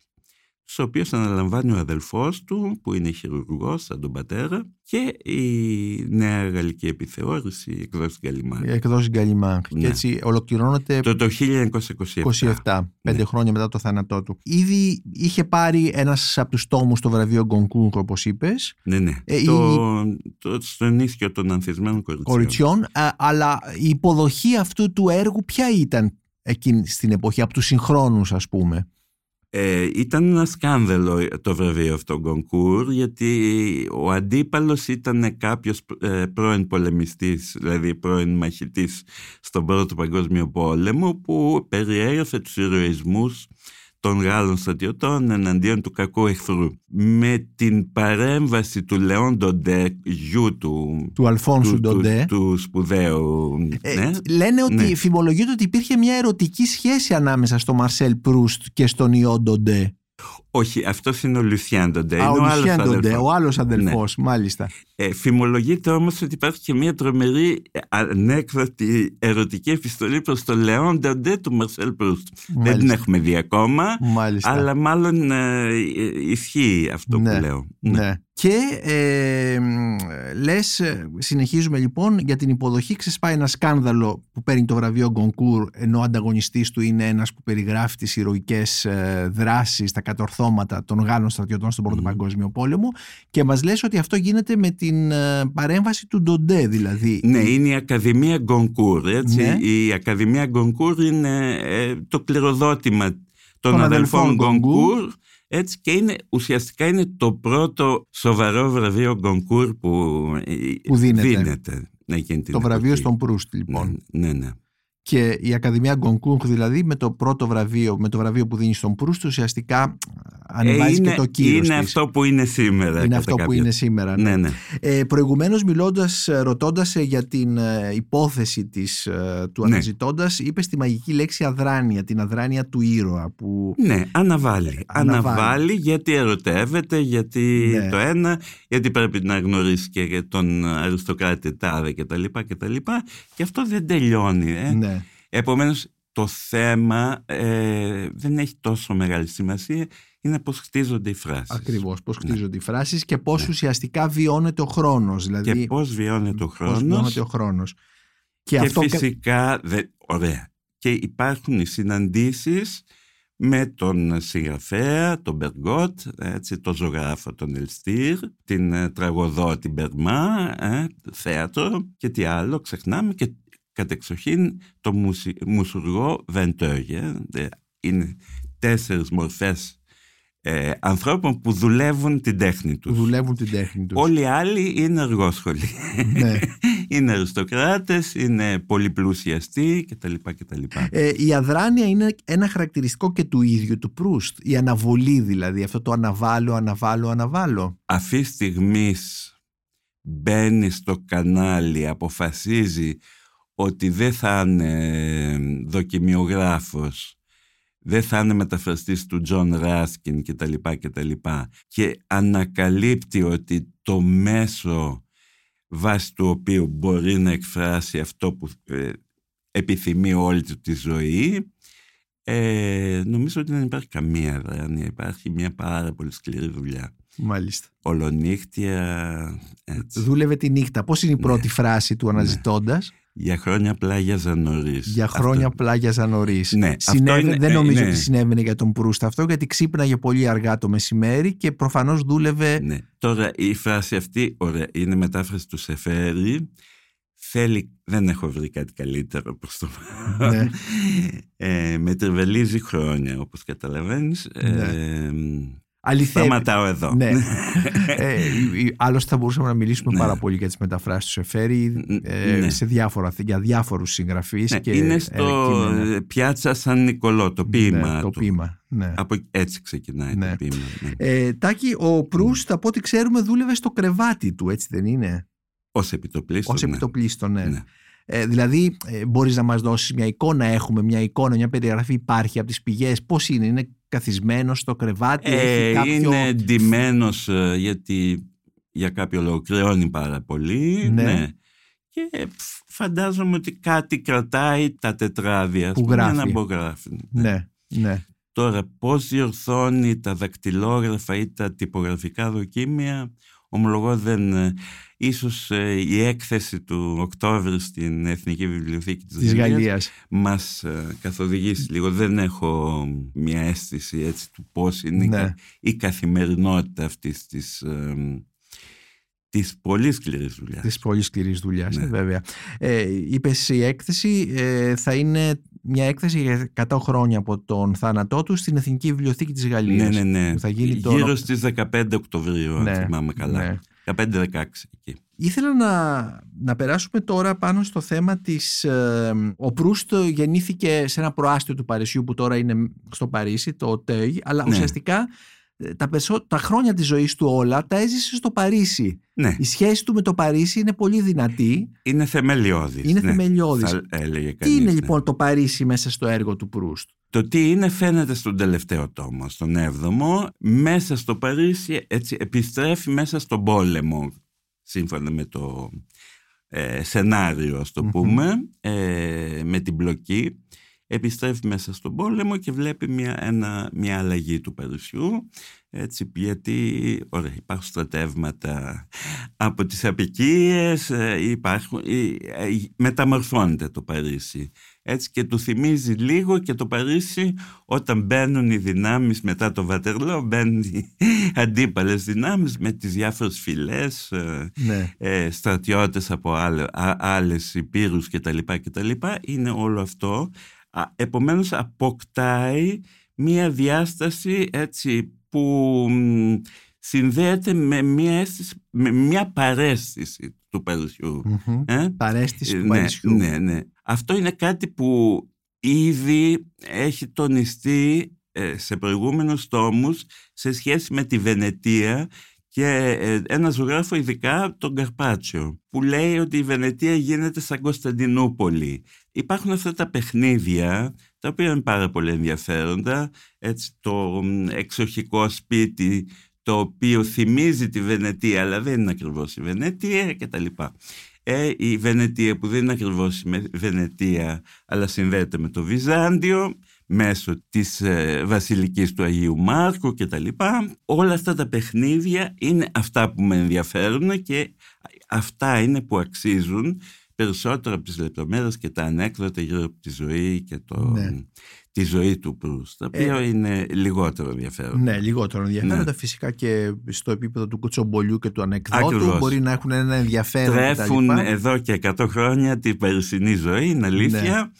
στους οποίους αναλαμβάνει ο αδελφός του, που είναι χειρουργός, σαν τον πατέρα, και η νέα γαλλική επιθεώρηση εκδόση Γκαλιμάρη. Εκδόσει Γκαλιμάχ. Και Ναι. έτσι ολοκληρώνεται Το, το 1927. 27, πέντε Ναι. χρόνια μετά το θάνατό του. Ήδη είχε πάρει ένας από τους τόμους το βραβείο Γκονκούρ, όπως είπες, Ναι, ναι. Ε, το, το, στον ίσιο των ανθισμένων κοριτσιών. κοριτσιών, α, αλλά η υποδοχή αυτού του έργου ποια ήταν εκείνη στην εποχή, από τους συγχρόνους ας πούμε; Ε, ήταν ένα σκάνδαλο το βραβείο αυτό Γκονκούρ γιατί ο αντίπαλος ήταν κάποιος ε, πρώην πολεμιστής, δηλαδή πρώην μαχητής στον Πρώτο Παγκόσμιο Πόλεμο που περιέγραφε τους ηρωισμούς των Γάλλων στρατιωτών εναντίον του κακού εχθρού. Με την παρέμβαση του Λεόν Ντοντέ, γιου του, Του Αλφόνσου του, του, Ντοντέ. του σπουδαίου. Ε, ναι. Λένε ότι Ναι. φημολογείται ότι υπήρχε μια ερωτική σχέση ανάμεσα στο Μαρσέλ Προύστ και στον Ιό Ντοντέ. Όχι, αυτός είναι ο Λουσιάν Ντοντέ. Α, είναι ο ο άλλος Λουσιάν Ντοντέ, αδελφός. ο άλλος αδελφός, μάλιστα. Ε, φημολογείται όμως ότι υπάρχει και μια τρομερή ε, ανέκδοτη ερωτική επιστολή προς τον Λεόν Ντοντέ του Μαρσέλ Προύστ. Δεν την Μάλιστα. έχουμε δει ακόμα, Μάλιστα. αλλά μάλλον ε, ε, ισχύει αυτό Ναι, που λέω. Ναι. Και ε, μ, λες, ε, συνεχίζουμε λοιπόν, για την υποδοχή ξεσπάει ένα σκάνδαλο που παίρνει το βραβείο Γκονκούρ ενώ ο ανταγωνιστής του είναι ένας που περιγράφει τις ηρωικές ε, δράσεις, τα κατορθώματα των Γάλλων στρατιωτών στον Πρώτο Μμμ. Παγκόσμιο Πόλεμο και μας λες ότι αυτό γίνεται με την ε, παρέμβαση του Ντοντέ δηλαδή. Ναι, είναι η Ακαδημία Γκονκούρ. Έτσι. Ναι. Η Ακαδημία Γκονκούρ είναι ε, το κληροδότημα των, Των αδελφών αδελφών Γκονκούρ. Γκονκούρ. Έτσι και είναι, ουσιαστικά είναι το πρώτο σοβαρό βραβείο Γκονκούρ που, ε, Που δίνεται. δίνεται εκείνη την Το βραβείο εποχή. στον Προύστ λοιπόν. Ναι, ναι, ναι. Και η Ακαδημία Γκονκούρ δηλαδή με το πρώτο βραβείο, με το βραβείο που δίνει στον Προύστ ουσιαστικά ανεβάζει Ε, είναι, και το κύρος είναι της. αυτό που είναι σήμερα. είναι κατά αυτό που κάποιο είναι σήμερα. ναι. Ναι, ναι. Ε, προηγουμένως μιλώντας, ε, ρωτώντας σε για την ε, υπόθεση της, ε, του Ναι. αναζητώντας είπε τη μαγική λέξη αδράνεια, την αδράνεια του ήρωα που Ναι, αναβάλει. Αναβάλει. Αναβάλει γιατί ερωτεύεται, γιατί Ναι. το ένα, γιατί πρέπει να γνωρίσει και για τον αριστοκράτη τάδε και τα λοιπά και τα λοιπά και αυτό δεν τελειώνει. Ε. ναι, Επομένως το θέμα ε, δεν έχει τόσο μεγάλη σημασία, είναι πώς χτίζονται οι φράσεις. ακριβώς πώς χτίζονται οι φράσεις και πώς ουσιαστικά βιώνεται ο χρόνος δηλαδή Ναι. Και πώς βιώνεται ο πώς χρόνος βιώνεται ο χρόνος και, και, αυτό κα- φυσικά, δε, ωραία, και υπάρχουν οι συναντήσεις με τον συγγραφέα, τον Μπεργκότ, έτσι, τον ζωγράφο τον Ελστήρ, την ε, τραγωδότη Μπερμά, ε, θέατρο και τι άλλο, ξεχνάμε και κατεξοχήν το μουσι, μουσουργό Βεντόγε. Είναι τέσσερις μορφές ε, ανθρώπων που δουλεύουν την τέχνη τους. Που δουλεύουν την τέχνη τους. Όλοι οι άλλοι είναι εργόσχολοι. Ναι. είναι αριστοκράτες, είναι πολυπλουσιαστοί κτλ. κτλ. Ε, η αδράνεια είναι ένα χαρακτηριστικό και του ίδιου του Προύστ. Η αναβολή δηλαδή, αυτό το αναβάλω, αναβάλω, αναβάλω. Αυτή στιγμή μπαίνει στο κανάλι, αποφασίζει ότι δεν θα είναι δοκιμιογράφος δεν θα είναι μεταφραστής του Τζον Ράσκιν και τα λοιπά και τα λοιπά και ανακαλύπτει ότι το μέσο βάσει του οποίου μπορεί να εκφράσει αυτό που ε, επιθυμεί όλη του τη ζωή ε, νομίζω ότι δεν υπάρχει καμία αδράνεια, υπάρχει μια πάρα πολύ σκληρή δουλειά. Μάλιστα. Ολονύχτια. Έτσι. Δούλευε τη νύχτα. Πώς είναι η πρώτη ναι. φράση του ναι. Αναζητώντας. Για χρόνια πλάγιαζα νωρίς. Για χρόνια αυτό... πλάγιαζα νωρίς. Ναι, είναι, δεν νομίζω ναι. ότι συνέβαινε για τον Προύστα αυτό, γιατί ξύπναγε πολύ αργά το μεσημέρι και προφανώς δούλευε. Ναι. Τώρα η φράση αυτή, ωραία, είναι μετάφραση του Σεφέρη. Θέλει, δεν έχω βρει κάτι καλύτερο προς το ναι. ε, με τριβελίζει χρόνια όπως καταλαβαίνεις ναι. ε, Αληθεύει. Σταματάω εδώ. Ναι. ε, άλλωστε θα μπορούσαμε να μιλήσουμε ναι. πάρα πολύ για τις μεταφράσεις του Σεφέρη ε, ναι. σε διάφορα, για διάφορους συγγραφείς. Ναι. Και είναι στο πιάτσα Σαν Νικολό, το ποίημα ναι, το του. Ποίημα, ναι. Από έτσι ξεκινάει το ποίημα. Ναι. Ε, Τάκη, ο Προύστ από ό,τι ξέρουμε δούλευε στο κρεβάτι του, έτσι δεν είναι; Ως επιτοπλίστων. Ως επιτοπλίστων, ναι. ναι. Ε, δηλαδή, ε, μπορείς να μας δώσεις μια εικόνα, έχουμε μια εικόνα, μια περιγραφή υπάρχει από τις πηγές, πώς είναι, είναι καθισμένος στο κρεβάτι, ε, κάποιο... Είναι ντυμένος ε, γιατί για κάποιο λόγο κρεώνει πάρα πολύ, ναι. ναι. Και φαντάζομαι ότι κάτι κρατάει τα τετράδια που γράφει. Να γράφει. Ναι. ναι, ναι. Τώρα πώς διορθώνει τα δακτυλόγραφα ή τα τυπογραφικά δοκίμια ομολογώ δεν... Ε, ίσως ε, η έκθεση του Οκτώβρη στην Εθνική Βιβλιοθήκη της, της Γαλλίας, Γαλλίας μας ε, καθοδηγήσει λίγο. Δεν έχω μια αίσθηση έτσι του πώς είναι ναι. η καθημερινότητα αυτής της Της πολύ σκληρής δουλειάς. Της πολύ σκληρής δουλειάς, ναι. βέβαια. Ε, Είπες η έκθεση ε, θα είναι μια έκθεση για 100 χρόνια από τον θάνατό του στην Εθνική Βιβλιοθήκη της Γαλλίας. Ναι, ναι, ναι. θα γίνει Γύρω στις 15 Οκτωβρίου, ναι, αν θυμάμαι καλά. Ναι. 15-16 εκεί. Ήθελα να, να περάσουμε τώρα πάνω στο θέμα της... Ε, ο Προύστ γεννήθηκε σε ένα προάστιο του Παρισιού που τώρα είναι στο Παρίσι, το ΟΤΕΙ, αλλά ναι. ουσιαστικά ε, τα, τα χρόνια της ζωής του όλα τα έζησε στο Παρίσι. Ναι. Η σχέση του με το Παρίσι είναι πολύ δυνατή. Είναι θεμελιώδης. Είναι ναι, θεμελιώδης. έλεγε τι είναι ναι. λοιπόν το Παρίσι μέσα στο έργο του Προύστ; Το τι είναι φαίνεται στον τελευταίο τόμο, στον έβδομο. Μέσα στο Παρίσι έτσι επιστρέφει μέσα στον πόλεμο. Σύμφωνα με το ε, σενάριο, ας το πούμε, ε, με την μπλοκή επιστρέφει μέσα στον πόλεμο και βλέπει μια, ένα, μια αλλαγή του Παρισιού έτσι, γιατί ωραία, υπάρχουν στρατεύματα από τις απικίες, ε, υπάρχουν, ε, μεταμορφώνεται το Παρίσι. Έτσι και του θυμίζει λίγο και το Παρίσι όταν μπαίνουν οι δυνάμεις μετά το Βατερλό, μπαίνουν οι αντίπαλες δυνάμεις με τις διάφορες φυλές, ε, ναι. ε, στρατιώτες από άλλε, άλλες υπήρους κτλ. Είναι όλο αυτό Επομένως αποκτάει μία διάσταση έτσι που συνδέεται με μια, με μια παρέστηση του Παρισιού. Ε; Παρέστηση του ναι, Παρισιού. Ναι, ναι. Αυτό είναι κάτι που ήδη έχει τονιστεί ε, σε προηγούμενους τόμους σε σχέση με τη Βενετία και ε, ένα ζωγράφο ειδικά τον Καρπάτσιο που λέει ότι η Βενετία γίνεται σαν Κωνσταντινούπολη. Υπάρχουν αυτά τα παιχνίδια τα οποία είναι πάρα πολύ ενδιαφέροντα έτσι, το εξοχικό σπίτι το οποίο θυμίζει τη Βενετία αλλά δεν είναι ακριβώς η Βενετία κτλ. Ε, η Βενετία που δεν είναι ακριβώς η Βενετία αλλά συνδέεται με το Βυζάντιο μέσω της ε, Βασιλικής του Αγίου Μάρκου και τα λοιπά. Όλα αυτά τα παιχνίδια είναι αυτά που με ενδιαφέρουν και αυτά είναι που αξίζουν περισσότερο από τις λεπτομέρειες και τα ανέκδοτα γύρω από τη ζωή και το, ναι. τη ζωή του Προύς, τα οποία ε, είναι λιγότερο ενδιαφέροντα. Ναι, λιγότερο ενδιαφέροντα. Ναι. Φυσικά και στο επίπεδο του κουτσομπολιού και του ανεκδότου μπορεί να έχουν ένα ενδιαφέρον. Τρέφουν εδώ και 100 χρόνια την περσινή ζωή, είναι αλήθεια. Ναι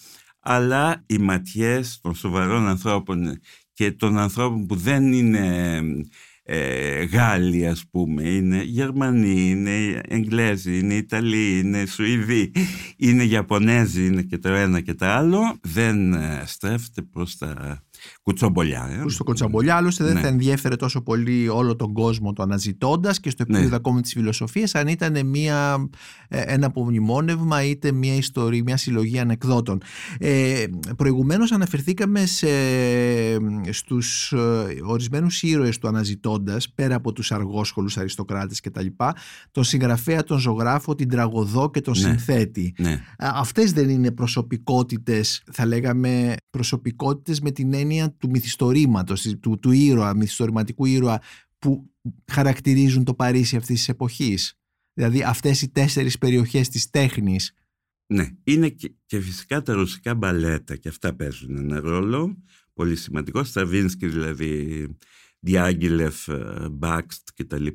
αλλά οι ματιές των σοβαρών ανθρώπων και των ανθρώπων που δεν είναι ε, Γάλλοι ας πούμε, είναι Γερμανοί, είναι Εγγλέζοι, είναι Ιταλοί, είναι Σουηδοί, είναι Ιαπωνέζοι, είναι και το ένα και το άλλο, δεν ε, στρέφεται προς τα κουτσομπολιά. Ε. Στο κοτσαμπολιά, άλλωστε δεν ναι. θα ενδιέφερε τόσο πολύ όλο τον κόσμο το αναζητώντας και στο επίπεδο ναι. ακόμη της φιλοσοφίας, αν ήταν μια, ε, ένα απομνημόνευμα είτε μια ιστορία, μια συλλογή ανεκδότων. Ε, Προηγουμένως αναφερθήκαμε σε, στους ε, ορισμένους ήρωες του αναζητώντας, πέρα από τους αργόσχολους αριστοκράτες κτλ. Τον συγγραφέα, τον ζωγράφο, την τραγωδό και τον ναι. συνθέτη. Ναι. Αυτές δεν είναι προσωπικότητες, θα λέγαμε προσωπικότητες με την έννοια του μυθιστορήματος, του, του ήρωα, μυθιστορηματικού ήρωα που χαρακτηρίζουν το Παρίσι αυτής της εποχής. Δηλαδή αυτές οι τέσσερις περιοχές της τέχνης. Ναι, είναι και, φυσικά τα ρωσικά μπαλέτα και αυτά παίζουν ένα ρόλο πολύ σημαντικό. Στραβίνσκι δηλαδή, Διάγγελεφ, ε, Μπάξτ κτλ.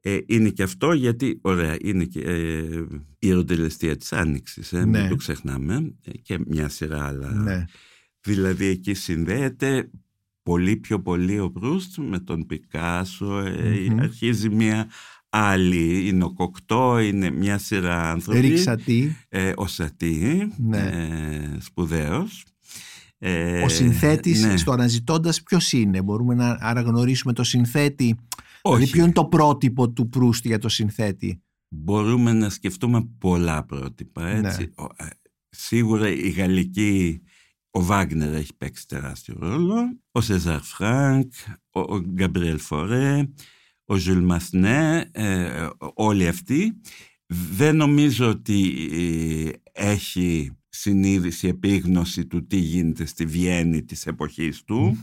Ε, είναι και αυτό γιατί, ωραία, είναι και ε, η ερωτελεστία της Άνοιξης, ε, ναι. μην το ξεχνάμε, ε, και μια σειρά άλλα ναι. Δηλαδή εκεί συνδέεται πολύ πιο πολύ ο Προύστ με τον πικασο αρχίζει μια άλλη, είναι ο Κοκτό, είναι μια σειρά άνθρωποι. Ρίξατη. Ε, ο Σατή, ναι. ε, σπουδαίος. Ε, ο συνθέτης ναι. στο αναζητώντας ποιος είναι, μπορούμε να αναγνωρίσουμε το συνθέτη; Δηλαδή, Όχι. Δηλαδή ποιο είναι το πρότυπο του Προύστ για το συνθέτη; Μπορούμε να σκεφτούμε πολλά πρότυπα, έτσι. Ναι. Ε, σίγουρα η γαλλική ο Βάγνερ έχει παίξει τεράστιο ρόλο, ο Σεζάρ Φρανκ, ο Γκαμπριέλ Φορέ, ο Ζυλ Μασνέ, ε, όλοι αυτοί. Δεν νομίζω ότι ε, έχει συνείδηση, επίγνωση του τι γίνεται στη Βιέννη της εποχής του,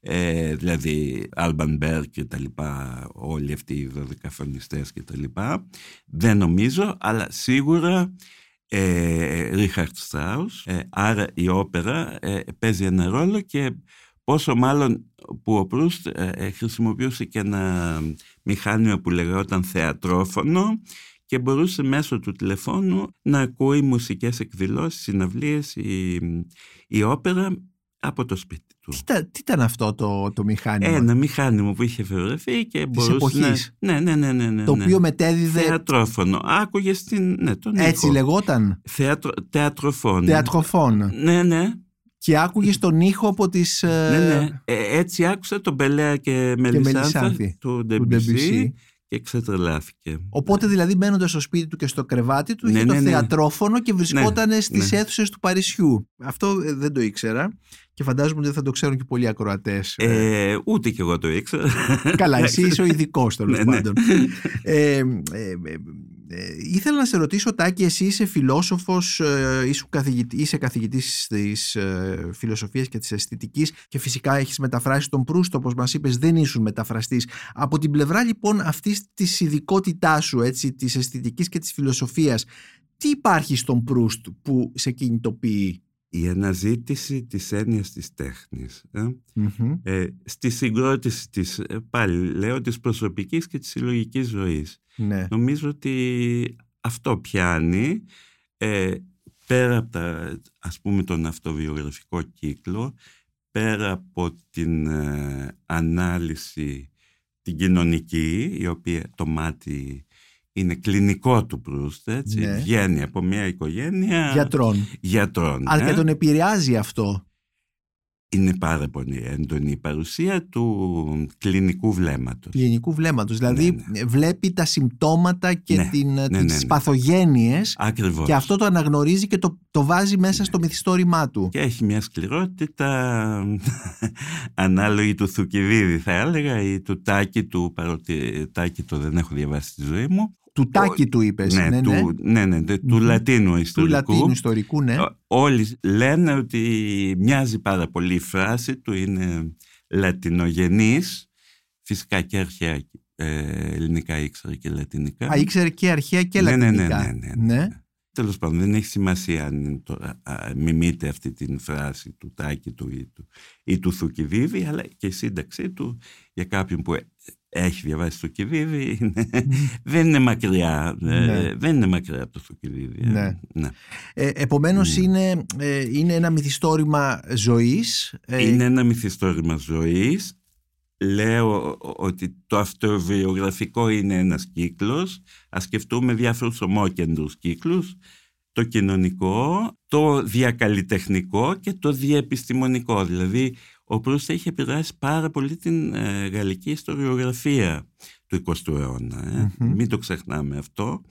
ε, δηλαδή Άλμπαν Μπέρ και τα λοιπά, όλοι αυτοί οι δωδεκαφωνιστές και τα λοιπά. Δεν νομίζω, αλλά σίγουρα Ρίχαρτ Στράους, ε, άρα η όπερα ε, παίζει ένα ρόλο και πόσο μάλλον που ο Προύστ ε, χρησιμοποιούσε και ένα μηχάνημα που λεγόταν θεατρόφωνο και μπορούσε μέσω του τηλεφώνου να ακούει μουσικές εκδηλώσεις, συναυλίες, η, η όπερα από το σπίτι του. Τι, τι ήταν αυτό το, το μηχάνημα; Ένα μηχάνημα που είχε φευρεθεί και μπορούσε εποχής. να... Ναι, ναι, ναι, ναι, ναι, Το οποίο μετέδιδε... Θεατρόφωνο. Άκουγες στην... Ναι, τον Έτσι ήχο. λεγόταν; Θεατρο... Θεατροφόνο. Θεατροφόνο. Ναι, ναι. Και άκουγες τον ήχο από τις... Ναι, ναι. Ε, έτσι άκουσα τον Μπελέα και Μελισάνθη του Ντεμπισί και ξετρελάθηκε. Οπότε δηλαδή μένοντα στο σπίτι του και στο κρεβάτι του, ναι, είχε ναι, το ναι. θεατρόφωνο και βρισκόταν ναι, στις ναι. αίθουσες του Παρισιού. Αυτό ε, δεν το ήξερα και φαντάζομαι ότι δεν θα το ξέρουν και πολλοί ακροατές. Ε, ε, ούτε και εγώ το ήξερα. Καλά, εσύ είσαι ο ειδικός τέλος πάντων. Ε, ε, ε, ήθελα να σε ρωτήσω Τάκη, εσύ είσαι φιλόσοφος, ε, είσαι, καθηγητή, είσαι καθηγητής της ε, φιλοσοφίας και της αισθητικής και φυσικά έχεις μεταφράσει τον Προύστο, όπως μας είπες δεν ήσουν μεταφραστής. Από την πλευρά λοιπόν αυτής της ειδικότητάς σου, έτσι, της αισθητικής και της φιλοσοφίας, τι υπάρχει στον Προύστ που σε κινητοποιεί; Η αναζήτηση της έννοιας της τέχνης ε; Ε, στη συγκρότηση της, ε, πάλι λέω, της προσωπικής και της συλλογικής ζωής. Ναι. Νομίζω ότι αυτό πιάνει ε, πέρα από τα, ας πούμε τον αυτοβιογραφικό κύκλο, πέρα από την ανάλυση την κοινωνική, η οποία το μάτι είναι κλινικό του Προύστ, έτσι. Ναι. Βγαίνει από μια οικογένεια γιατρών. γιατρών Αλλά και τον επηρεάζει αυτό. Είναι πάρα πολύ έντονη η παρουσία του κλινικού βλέμματος. Κλινικού βλέμματος, δηλαδή ναι, ναι. βλέπει τα συμπτώματα και ναι, την, ναι, τις ναι, παθογένειες Ακριβώς. και αυτό το αναγνωρίζει και το, το βάζει μέσα στο μυθιστόρημά του. Και έχει μια σκληρότητα ανάλογη του Θουκυδίδη θα έλεγα ή του Τάκη του, παρότι Τάκη το δεν έχω διαβάσει στη ζωή μου του Τάκη του είπες. Ναι, ναι, ναι. Του, ναι, ναι, ναι, του Λατίνου ιστορικού. Του Λατίνου ιστορικού, ναι. Όλοι λένε ότι μοιάζει πάρα πολύ η φράση του, είναι λατινογενής, φυσικά και αρχαία ε, ελληνικά ήξερε και λατινικά. Α, ήξερε και αρχαία και ναι, λατινικά. Ναι, ναι, ναι. ναι, ναι. Τέλος πάντων, δεν έχει σημασία αν το, μιμείτε αυτή την φράση του Τάκη του ή του, ή του Θουκυδίδη, αλλά και η σύνταξή του για κάποιον που έχει διαβάσει το Κιβίδη, δεν είναι μακριά, ε, Ναι. δεν είναι μακριά από το Θουκυδίδη. Ναι. Ε, επομένως είναι, ε, είναι ένα μυθιστόρημα ζωής. ε, Είναι ένα μυθιστόρημα ζωής. Λέω ότι το αυτοβιογραφικό είναι ένας κύκλος. Ας σκεφτούμε διάφορους ομόκεντρους κύκλους. Το κοινωνικό, το διακαλλιτεχνικό και το διεπιστημονικό. Δηλαδή, ο Προύστ έχει επηρεάσει πάρα πολύ την ε, γαλλική ιστοριογραφία του 20ου αιώνα. Ε. Μμμ. Μην το ξεχνάμε αυτό.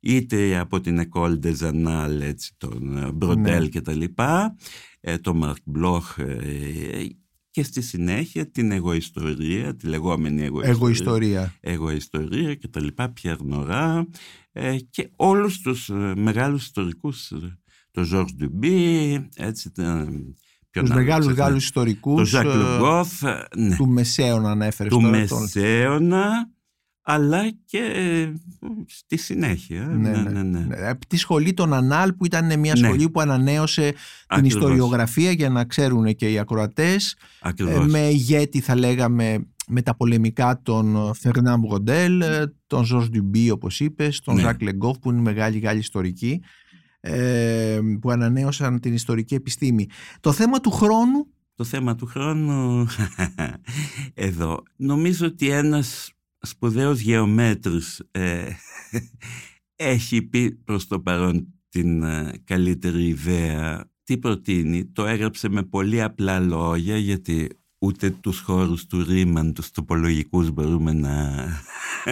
Είτε από την École des Annales, έτσι, τον ε, Μπροντέλ Ναι. και τα λοιπά, ε, τον Μαρκ Μπλόχ ε, και στη συνέχεια την εγωιστορία, τη λεγόμενη εγωιστορία, εγωιστορία. εγωιστορία και τα λοιπά, Πιερνορά ε, και όλους τους ε, μεγάλους ιστορικούς, ε, το Ζορς Ντουμπί, έτσι, τα, ποιον Τους άλλο μεγάλους ξεχνάω. Γάλλους ιστορικούς το Ζακ ε, Λουγκόθ, ναι, του Μεσαίωνα ανέφερε του τώρα. τον- Μεσαίωνα, αλλά και ε, στη συνέχεια. Ναι, ναι, ναι. ναι, ναι. Ναι, από τη σχολή των Ανάλ που ήταν μια Ναι. σχολή που ανανέωσε την Ακριβώς, ιστοριογραφία για να ξέρουν και οι ακροατές ε, ακριβώς. με ηγέτη θα λέγαμε με τα πολεμικά τον Φερνάμ Μπροντέλ, ε, τον Ζορς Ντουμπί όπως είπες, τον Ναι. Ζακ Λεγκόφ που είναι μεγάλοι Γάλλοι ιστορικοί ε, που ανανέωσαν την ιστορική επιστήμη. Το θέμα του χρόνου; Το θέμα του χρόνου, εδώ, νομίζω ότι ένας σπουδαίος γεωμέτρης ε, έχει πει προς το παρόν την ε, καλύτερη ιδέα. Τι προτείνει, το έγραψε με πολύ απλά λόγια γιατί ούτε τους χώρους του Ρίμαν, τους τοπολογικούς μπορούμε να,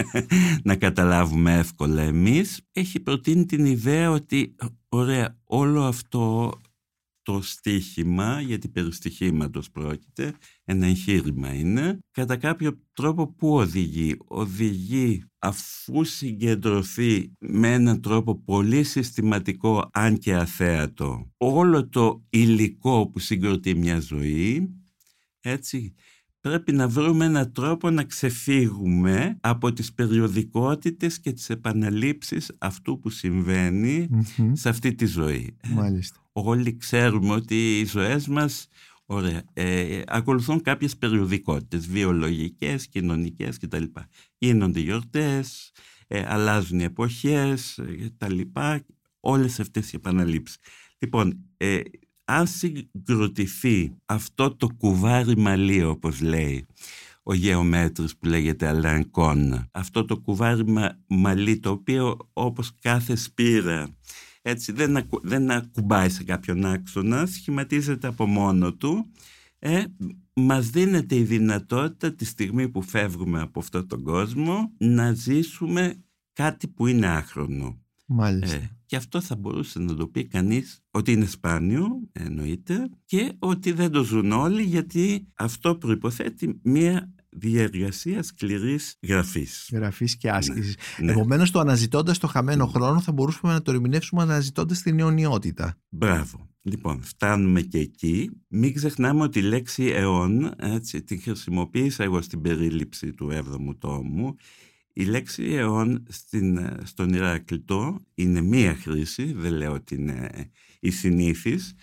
να καταλάβουμε εύκολα εμείς. Έχει προτείνει την ιδέα ότι ωραία όλο αυτό το στίχημα, γιατί περί στοιχήματος πρόκειται, ένα εγχείρημα είναι, κατά κάποιο τρόπο που οδηγεί; Οδηγεί αφού συγκεντρωθεί με έναν τρόπο πολύ συστηματικό, αν και αθέατο, όλο το υλικό που συγκροτεί μια ζωή, έτσι, πρέπει να βρούμε έναν τρόπο να ξεφύγουμε από τις περιοδικότητες και τις επαναλήψεις αυτού που συμβαίνει Μμμ, σε αυτή τη ζωή. Ε, Μάλιστα. όλοι ξέρουμε ότι οι ζωές μας ωραία, ε, ακολουθούν κάποιες περιοδικότητες, βιολογικές, κοινωνικές κτλ. Γίνονται γιορτές, ε, αλλάζουν οι εποχές ε, τα λοιπά, όλες αυτές οι επαναλήψεις. Λοιπόν, ε, αν συγκροτηθεί αυτό το κουβάρι μαλλί όπως λέει ο γεωμέτρης που λέγεται Αλάν Κόν, αυτό το κουβάρι μα- μαλλί το οποίο όπως κάθε σπήρα έτσι δεν, ακου, δεν ακουμπάει σε κάποιον άξονα, σχηματίζεται από μόνο του, ε, μας δίνεται η δυνατότητα τη στιγμή που φεύγουμε από αυτόν τον κόσμο να ζήσουμε κάτι που είναι άχρονο. Μάλιστα. Ε, και αυτό θα μπορούσε να το πει κανείς ότι είναι σπάνιο, εννοείται, και ότι δεν το ζουν όλοι γιατί αυτό προϋποθέτει μία διεργασία σκληρής γραφής. Γραφής και άσκησης. Ναι. Επομένως το αναζητώντας το χαμένο χρόνο θα μπορούσαμε να το ερμηνεύσουμε αναζητώντας την αιωνιότητα. Μπράβο. Λοιπόν, φτάνουμε και εκεί. Μην ξεχνάμε ότι η λέξη αιών, έτσι, την χρησιμοποίησα εγώ στην περίληψη του 7ου τόμου. Η λέξη αιών στην, ε, στον Ηράκλειτο είναι μία χρήση, δεν λέω ότι είναι η συνήθις,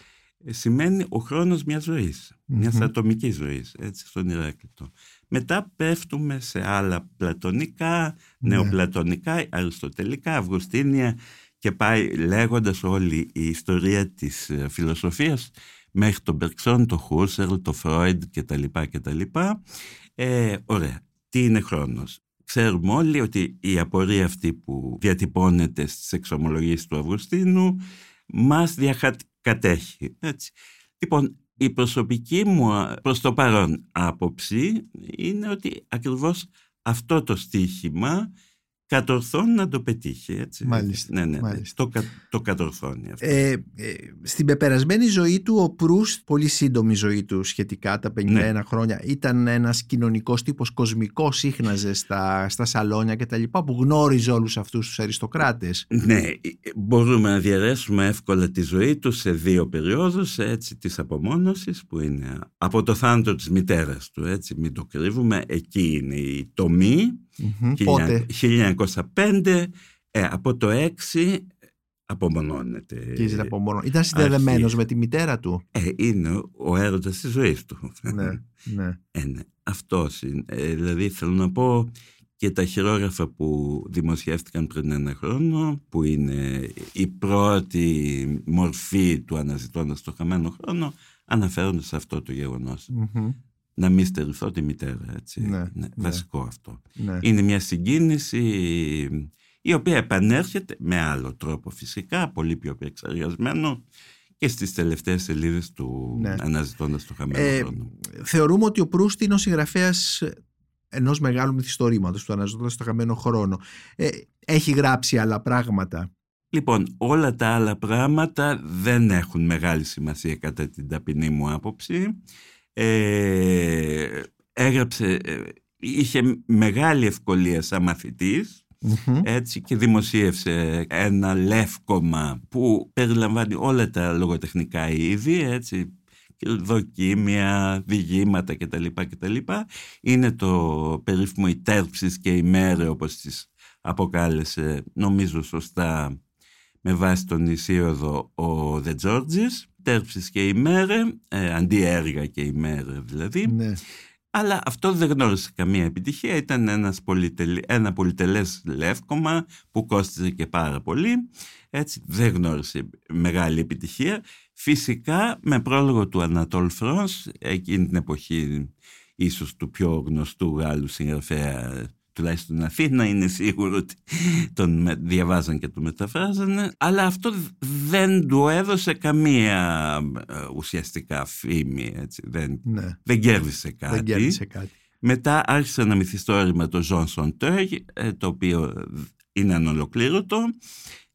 ε, σημαίνει ο χρόνος μιας ζωής, μιας Μμμ. ατομικής ζωής, έτσι, στον Ηράκλειτο. Μετά πέφτουμε σε άλλα πλατωνικά, Ναι. νεοπλατωνικά, αριστοτελικά, αυγουστίνια και πάει λέγοντας όλη η ιστορία της ε, φιλοσοφίας μέχρι τον Μπερξόν, τον Χούσερλ, τον Φρόιντ κτλ. κτλ. Ε, ωραία. Τι είναι χρόνος; Ξέρουμε όλοι ότι η απορία αυτή που διατυπώνεται στις εξομολογίες του Αυγουστίνου μας διακατέχει. Έτσι. Λοιπόν, η προσωπική μου α, προς το παρόν άποψη είναι ότι ακριβώς αυτό το στίχημα κατορθώνει να το πετύχει. Έτσι. Μάλιστα, Ναι, ναι, ναι. μάλιστα. Το, κα- το κατορθώνει αυτό. Ε, ε, στην πεπερασμένη ζωή του ο Προύστ, πολύ σύντομη ζωή του σχετικά, τα 51 Ναι. χρόνια, ήταν ένας κοινωνικός τύπος κοσμικός, σύχναζε στα, στα σαλόνια και τα λοιπά, που γνώριζε όλους αυτούς τους αριστοκράτες. Ναι, ε, μπορούμε να διαρρέσουμε εύκολα τη ζωή του σε δύο περιόδους, έτσι, της απομόνωσης που είναι από το θάνατο της μητέρας του, έτσι, μην το κρύβουμε, εκεί είναι η τομή, Μμμ. Πότε; 1905, ε, από το 6 απομονώνεται. και ζητά από μόνο. Ήταν συνδεδεμένος αρχή. με τη μητέρα του; Ε, είναι ο έρωτας της ζωής του. ναι, ναι. Ε, ναι. αυτός είναι. Ε, δηλαδή θέλω να πω και τα χειρόγραφα που δημοσιεύτηκαν πριν ένα χρόνο, που είναι η πρώτη μορφή του αναζητώντας το χαμένο χρόνο, αναφέρονται σε αυτό το γεγονος Να μην στερηθώ τη μητέρα, έτσι. Ναι, ναι, ναι. βασικό αυτό. Ναι. Είναι μια συγκίνηση η οποία επανέρχεται με άλλο τρόπο φυσικά, πολύ πιο εξαργασμένο και στις τελευταίες σελίδες του Ναι. αναζητώντας το χαμένο Ε, χρόνο. Θεωρούμε ότι ο Προύστη είναι ο συγγραφέας ενός μεγάλου μυθιστορήματος του Αναζητώντας το χαμένο χρόνο. Ε, έχει γράψει άλλα πράγματα. Λοιπόν, όλα τα άλλα πράγματα δεν έχουν μεγάλη σημασία κατά την ταπεινή μου άποψη. Ε, έγραψε, ε, είχε μεγάλη ευκολία σαν μαθητής έτσι και δημοσίευσε ένα λεύκομα που περιλαμβάνει όλα τα λογοτεχνικά είδη έτσι δοκίμια, διηγήματα κτλ. κτλ. Είναι το περίφημο «Η τέρψης και η μέρε» όπως τις αποκάλεσε νομίζω σωστά με βάση τον Ισίωδο ο Δε Τζόρτζης «Τέρψης και η μέρε», ε, αντί έργα και η μέρε δηλαδή. Ναι. Αλλά αυτό δεν γνώρισε καμία επιτυχία. Ήταν ένας πολυτελε... ένα πολυτελές λεύκομα που κόστιζε και πάρα πολύ. Έτσι δεν γνώρισε μεγάλη επιτυχία. Φυσικά με πρόλογο του Ανατόλ Φρόνς, εκείνη την εποχή ίσως του πιο γνωστού Γάλλου συγγραφέα τουλάχιστον στην Αθήνα είναι σίγουρο ότι τον με- διαβάζαν και τον μεταφράζανε αλλά αυτό δεν του έδωσε καμία ε, ουσιαστικά φήμη έτσι. Δεν, ναι. δεν κέρδισε κάτι. Δεν κέρδισε κάτι. Μετά άρχισε ένα μυθιστόρημα το Jean Sonteuil, ε, το οποίο είναι ανολοκλήρωτο,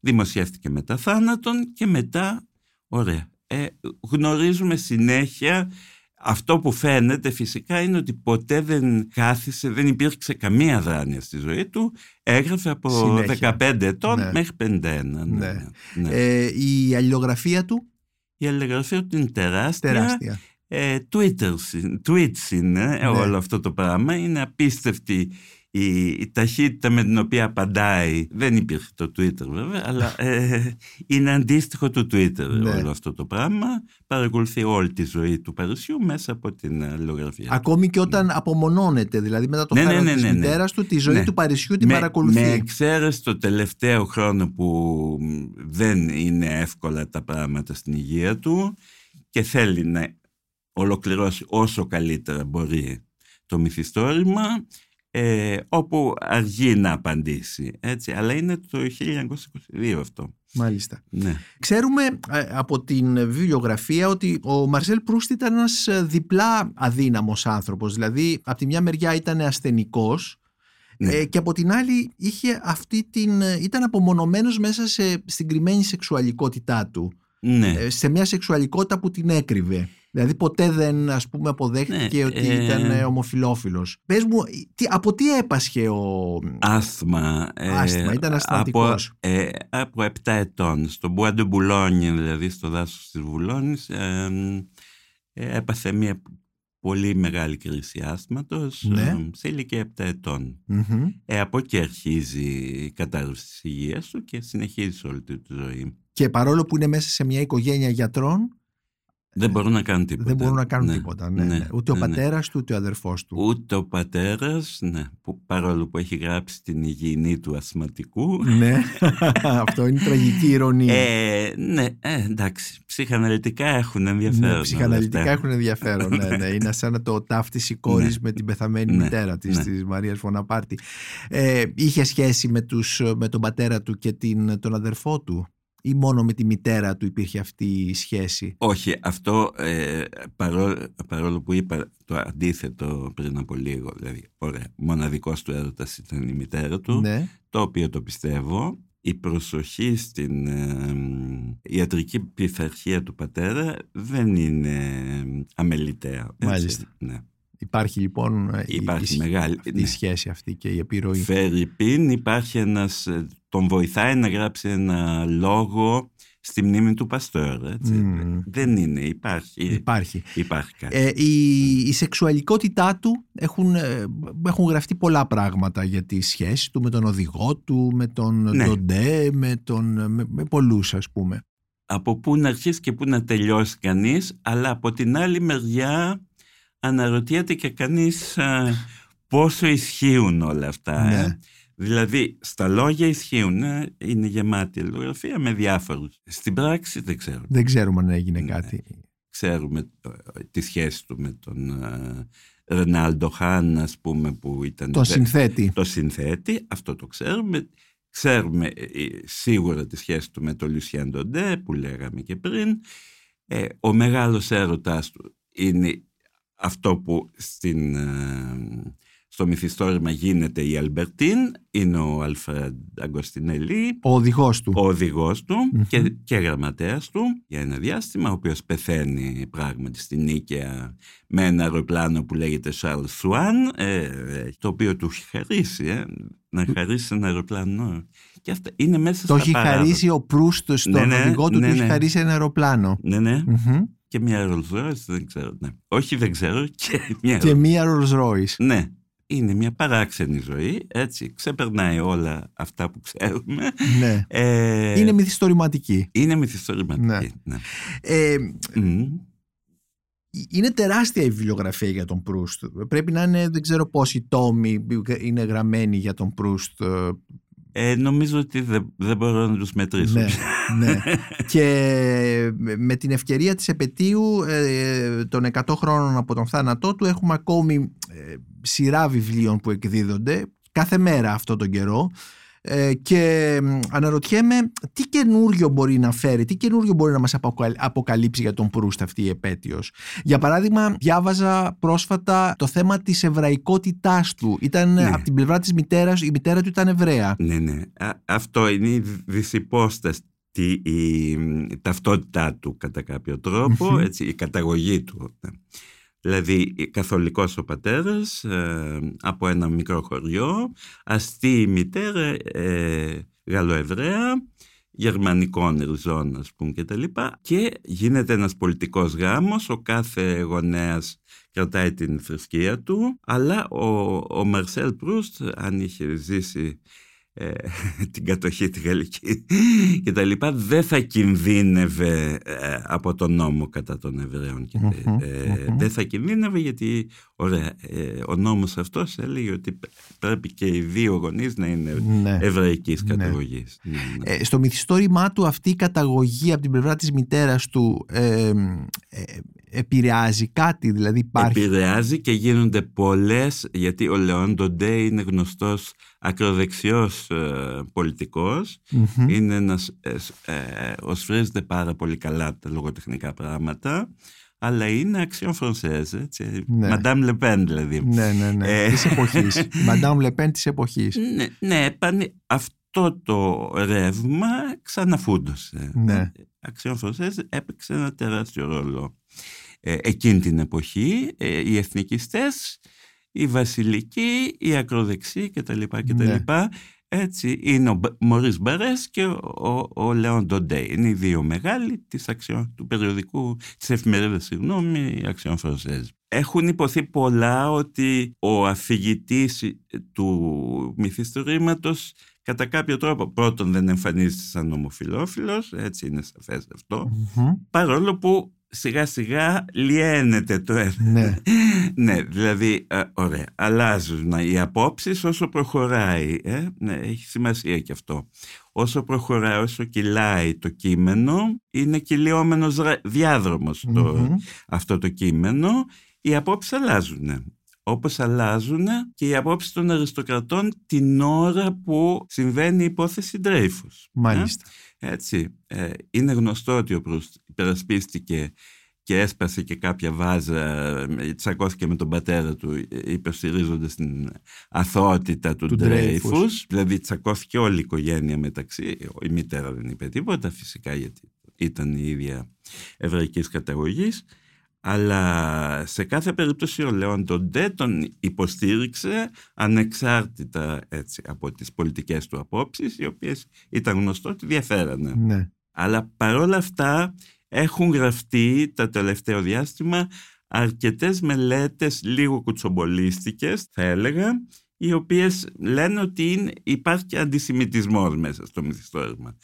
δημοσιεύτηκε μετά θάνατον και μετά, ωραία, ε, γνωρίζουμε συνέχεια αυτό που φαίνεται φυσικά είναι ότι ποτέ δεν κάθισε, δεν υπήρξε καμία δράνεια στη ζωή του. Έγραφε από Συνέχεια. 15 ετών Ναι. μέχρι 51. Ναι, Ναι. ναι. Ε, η αλληλογραφία του; Η αλληλεγραφία του είναι τεράστια. τεράστια. Ε, Twitters, είναι- tweets είναι Ναι. όλο αυτό το πράγμα. Είναι απίστευτη η, η ταχύτητα με την οποία απαντάει. Δεν υπήρχε το Twitter βέβαια, αλλά ε, είναι αντίστοιχο του Twitter Ναι. όλο αυτό το πράγμα. Παρακολουθεί όλη τη ζωή του Παρισιού μέσα από την αλληλογραφία. Ακόμη και όταν απομονώνεται, δηλαδή μετά το Ναι, ναι, θάνατο ναι, της ναι, ναι. μητέρας του, τη ζωή Ναι. του Παρισιού την με, παρακολουθεί. με εξαίρεση το τελευταίο χρόνο που μ, δεν είναι εύκολα τα πράγματα στην υγεία του και θέλει να ολοκληρώσει όσο καλύτερα μπορεί το μυθιστόρημα ε, όπου αργεί να απαντήσει έτσι, αλλά είναι το 1922 αυτό Μάλιστα. ναι. Ξέρουμε ε, από την βιβλιογραφία ότι ο Μαρσέλ Προύστ ήταν ένας ε, διπλά αδύναμος άνθρωπος. Δηλαδή, από τη μια μεριά ήταν ασθενικός Ναι. ε, και από την άλλη είχε αυτή την, ε, ήταν απομονωμένος μέσα σε συγκεκριμένη σεξουαλικότητά του. ναι. Ε, σε μια σεξουαλικότητα που την έκρυβε. Δηλαδή ποτέ δεν ας πούμε αποδέχτηκε Ναι, ότι ε, ήταν ε, ομοφιλόφιλος. Πες μου, τι, από τι έπασχε ο... Άσθμα. ε, Άσθμα, ήταν από, ασθματικός. ε, από 7 ετών. Στο Μπουάντε Μπουλόνι, δηλαδή στο δάσος της Βουλώνης, ε, ε, έπαθε μια πολύ μεγάλη κρίση άσθματος Ναι. ε, σε ηλικία 7 ετών. Μμμ. Ε, από εκεί αρχίζει η κατάρρευση της υγείας του και συνεχίζει όλη του τη ζωή. Και παρόλο που είναι μέσα σε μια οικογένεια γιατρών, Δεν μπορούν να κάνουν τίποτα. δεν μπορούν να κάνουν Ναι, τίποτα. Ναι, ναι. Ούτε ο ναι, ναι. πατέρας του, ούτε ο αδερφός του. Ούτε ο πατέρας, ναι, που παρόλο που έχει γράψει την υγιεινή του ασθματικού, ναι, αυτό είναι τραγική ηρωνία. Ε, ναι, ε, εντάξει. Ψυχαναλυτικά έχουν ενδιαφέρον. Ναι, όλα ψυχαναλυτικά αυτά. έχουν ενδιαφέρον. ναι, ναι. Είναι σαν το ταύτιση κόρης Ναι. με την πεθαμένη Ναι, μητέρα της, ναι. της Μαρία Φωναπάρτη. Ε, είχε σχέση με, τους, με τον πατέρα του και την, τον αδερφό του, ή μόνο με τη μητέρα του υπήρχε αυτή η σχέση; Όχι, αυτό ε, παρόλο, παρόλο που είπα το αντίθετο πριν από λίγο, δηλαδή, ωραία, μοναδικός του έρωτας ήταν η μητέρα του, Ναι. το οποίο το πιστεύω. Η προσοχή στην ε, ιατρική πειθαρχία του πατέρα δεν είναι αμεληταία. έτσι. Μάλιστα. Ναι. Υπάρχει λοιπόν ε, η- Υπάρχει η, μεγάλη- αυτή ναι. η σχέση αυτή και η επιρροή. Φερρυπίν υπάρχει ένας, ε, τον βοηθάει να γράψει ένα λόγο στη μνήμη του Παστόρ. Έτσι. Μμμ. Δεν είναι, υπάρχει, Υπάρχει. υπάρχει κάτι. Ε, η, η σεξουαλικότητά του έχουν, ε, έχουν γραφτεί πολλά πράγματα για τη σχέση του με τον οδηγό του, με τον Ναι. Ντοντέ, με, τον, με, με πολλούς ας πούμε. Από πού να αρχίσει και πού να τελειώσει κανείς, αλλά από την άλλη μεριά αναρωτιέται και κανείς α, πόσο ισχύουν όλα αυτά. Ναι. Ε. Δηλαδή, στα λόγια ισχύουν, ε, είναι γεμάτη αλληλογραφία με διάφορους. Στην πράξη δεν ξέρω. Δεν ξέρουμε αν έγινε Ναι. κάτι. Ξέρουμε ε, τη σχέση του με τον ε, Ρενάλντο Χάν, ας πούμε, που ήταν... Το συνθέτη. το συνθέτη, αυτό το ξέρουμε. Ξέρουμε ε, ε, σίγουρα τη σχέση του με τον Λυσιέν Ντοντέ που λέγαμε και πριν. Ε, ο μεγάλος έρωτας του είναι αυτό που στην, ε, στο μυθιστόρημα γίνεται η Αλμπερτίν, είναι ο Αλφρέντ Αγκοστινέλι, Ο οδηγός του. ο οδηγός του Μμμ. και, και γραμματέας του για ένα διάστημα, ο οποίος πεθαίνει πράγματι στην Νίκαια με ένα αεροπλάνο που λέγεται Charles Swann, ε, ε, το οποίο του έχει χαρίσει, ε, να χαρίσει ένα αεροπλάνο. Και αυτά είναι μέσα Το στα έχει παράδοτα. χαρίσει ο Προύστος στον Ναι, ναι, οδηγό του, ναι, του έχει ναι. χαρίσει ένα αεροπλάνο. Ναι, ναι. Μμμ. Και μια Rolls Royce, δεν ξέρω. Ναι. Όχι, δεν ξέρω. Και μια Και μία Rolls Royce. Ναι. Είναι μια παράξενη ζωή, έτσι. Ξεπερνάει όλα αυτά που ξέρουμε. ναι. Ε, Είναι μυθιστορηματική. είναι μυθιστορηματική. Ναι. Ναι. Ε, Μμ. είναι τεράστια η βιβλιογραφία για τον Προύστ. Πρέπει να είναι, δεν ξέρω πόσοι τόμοι είναι γραμμένοι για τον Προύστ. Ε, νομίζω ότι δεν, δεν μπορώ να τους μετρήσω. Ναι, ναι. Και με την ευκαιρία της επαιτίου ε, των 100 χρόνων από τον θάνατό του έχουμε ακόμη ε, σειρά βιβλίων που εκδίδονται κάθε μέρα αυτό τον καιρό ε, και μ, αναρωτιέμαι τι καινούριο μπορεί να φέρει, τι καινούριο μπορεί να μας αποκαλ- αποκαλύψει για τον Προύστ αυτή η επέτειος. Για παράδειγμα, διάβαζα πρόσφατα το θέμα της εβραϊκότητάς του. Ήταν Ναι. από την πλευρά της μητέρας, η μητέρα του ήταν Εβραία. Ναι, ναι. Α, αυτό είναι η δυσυπόστατη η, η ταυτότητά του κατά κάποιο τρόπο, Μμμ. έτσι, η καταγωγή του. Ναι. Δηλαδή καθολικός ο πατέρας ε, από ένα μικρό χωριό, αστή η μητέρα ε, Γαλλοεβραία, γερμανικών ριζών ας πούμε και τα λοιπά και γίνεται ένας πολιτικός γάμος, ο κάθε γονέας κρατάει την θρησκεία του αλλά ο, ο Μαρσέλ Προύστ αν είχε ζήσει ε, την κατοχή τη γαλλική και τα λοιπά δεν θα κινδύνευε ε, από τον νόμο κατά των Εβραίων και, τε- Μμμ, ε, μμμ. δεν θα κινδύνευε γιατί ωραία, ε, ο νόμος αυτός έλεγε ότι πρέπει και οι δύο γονείς να είναι Ναι. εβραϊκής Ναι. καταγωγής Ναι, ναι. Ε, στο μυθιστόρημά του αυτή η καταγωγή από την πλευρά της μητέρας του ε, ε, επηρεάζει κάτι, δηλαδή υπάρχει. Επηρεάζει και γίνονται πολλές, γιατί ο Λεόν Ντοντέ είναι γνωστός ακροδεξιός ε, πολιτικός. Μμμ. Είναι ένας, ε, σ- ε, οσφρίζεται πάρα πολύ καλά από τα λογοτεχνικά πράγματα, αλλά είναι αξιόν φρονσέζ, έτσι. Ναι. Μαντάμ Λεπέν δηλαδή. Ναι, ναι, ναι. Ε. Της εποχής. Μαντάμ Λεπέν της εποχής. Ναι, ναι πάνε, αυτό το ρεύμα ξαναφούντωσε. Ναι. Αξιόν Φρονσέζ έπαιξε ένα τεράστιο ρόλο. Ε, εκείνη την εποχή ε, οι εθνικιστές, οι βασιλικοί, οι ακροδεξιοί κτλ. κτλ. Ναι. Έτσι είναι ο Μπ- Μωρίς Μπαρές και ο, ο, ο Λέον Ντοντέ. Είναι οι δύο μεγάλοι της αξιών, του περιοδικού, της εφημερίδας, συγγνώμη, Αξιόν Φρονσέζ. Έχουν υποθεί πολλά ότι ο αφηγητής του μυθιστορήματος κατά κάποιο τρόπο πρώτον δεν εμφανίζεται σαν ομοφιλόφιλος, έτσι είναι σαφές αυτό, Μμμ. παρόλο που σιγά σιγά λιένεται το ένα. Ναι. Ναι, δηλαδή, ε, ωραία, αλλάζουν οι απόψεις όσο προχωράει. Ε; Ναι, έχει σημασία και αυτό. Όσο προχωράει, όσο κυλάει το κείμενο, είναι κυλιόμενος ρα- διάδρομος το, Μμμ. αυτό το κείμενο, οι απόψεις αλλάζουν. Όπως αλλάζουν και οι απόψεις των αριστοκρατών την ώρα που συμβαίνει η υπόθεση Dreyfus. Μάλιστα. Ε, Έτσι, ε, είναι γνωστό ότι ο Προύστ υπερασπίστηκε και έσπασε και κάποια βάζα, ε, τσακώθηκε με τον πατέρα του ε, υποστηρίζοντας την αθωότητα του, Του Ντρέιφους. Dreyfus. Δηλαδή τσακώθηκε όλη η οικογένεια μεταξύ, η μητέρα δεν είπε τίποτα φυσικά γιατί ήταν η ίδια εβραϊκής καταγωγής. Αλλά σε κάθε περίπτωση ο Λέον Ντοντέ τον υποστήριξε ανεξάρτητα έτσι, από τις πολιτικές του απόψεις, οι οποίες ήταν γνωστό ότι διαφέρανε. Ναι. Αλλά παρόλα αυτά έχουν γραφτεί τα τελευταίο διάστημα αρκετές μελέτες λίγο κουτσομπολίστικες θα έλεγα οι οποίες λένε ότι είναι, υπάρχει και αντισημιτισμός μέσα στο μυθιστόρημα.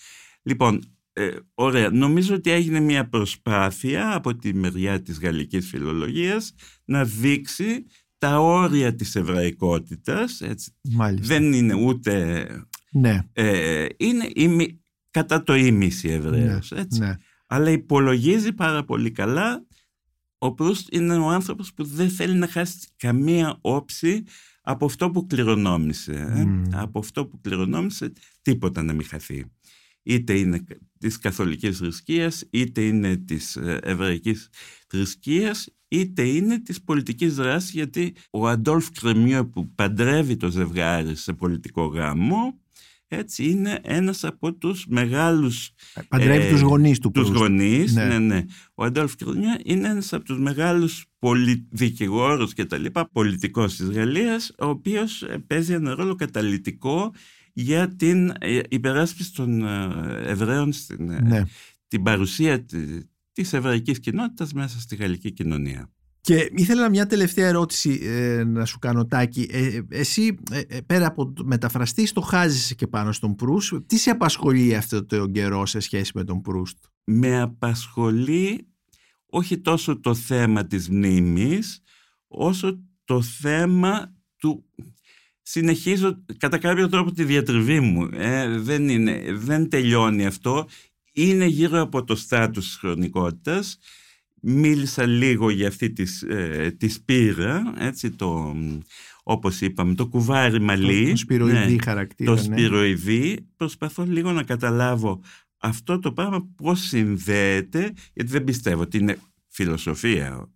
Λοιπόν, Ε, ωραία. Νομίζω ότι έγινε μια προσπάθεια από τη μεριά της γαλλικής φιλολογίας να δείξει τα όρια της εβραϊκότητας. Έτσι. Δεν είναι ούτε... Ναι. Ε, είναι ημι, κατά το ίμιση Εβραίος. Ναι, έτσι. Ναι. Αλλά υπολογίζει πάρα πολύ καλά. Ο Προύστ είναι ο άνθρωπος που δεν θέλει να χάσει καμία όψη από αυτό που κληρονόμησε. Ε. Από αυτό που κληρονόμησε τίποτα να μην χαθεί. Είτε είναι της καθολικής θρησκείας, είτε είναι της ε, εβραϊκής θρησκείας, είτε είναι της πολιτικής δράσης, γιατί ο Αντόλφ Κρεμιό που παντρεύει το ζευγάρι σε πολιτικό γάμο, έτσι είναι ένας από τους μεγάλους... Παντρεύει ε, τους γονείς του Τους γονείς, ναι. ναι, ναι. Ο Αντόλφ Κρεμιό είναι ένας από τους μεγάλους πολι... δικηγόρους και τα λοιπά, πολιτικός της Γαλλίας, ο οποίος ε, παίζει ένα ρόλο καταλητικό για την ε, υπεράσπιση των Εβραίων στην ναι. την παρουσία της εβραϊκής κοινότητας μέσα στη γαλλική κοινωνία. Και ήθελα μια τελευταία ερώτηση ε, να σου κάνω Τάκη. Ε, εσύ ε, πέρα από το μεταφραστή το χάζεσαι και πάνω στον Προύστ. Τι σε απασχολεί αυτό το καιρό σε σχέση με τον Προύστ; Με απασχολεί όχι τόσο το θέμα της μνήμης όσο το θέμα του... Συνεχίζω κατά κάποιο τρόπο τη διατριβή μου. δεν, είναι, δεν τελειώνει αυτό. Είναι γύρω από το στάτους της χρονικότητας μίλησα λίγο για αυτή της, ε, της σπήρα, έτσι το, όπως είπαμε, το κουβάρι μαλλί. Το, σπυροειδή ναι, χαρακτήρα. Το ναι. σπυροειδή. Προσπαθώ λίγο να καταλάβω αυτό το πράγμα πώς συνδέεται, γιατί δεν πιστεύω ότι είναι φιλοσοφία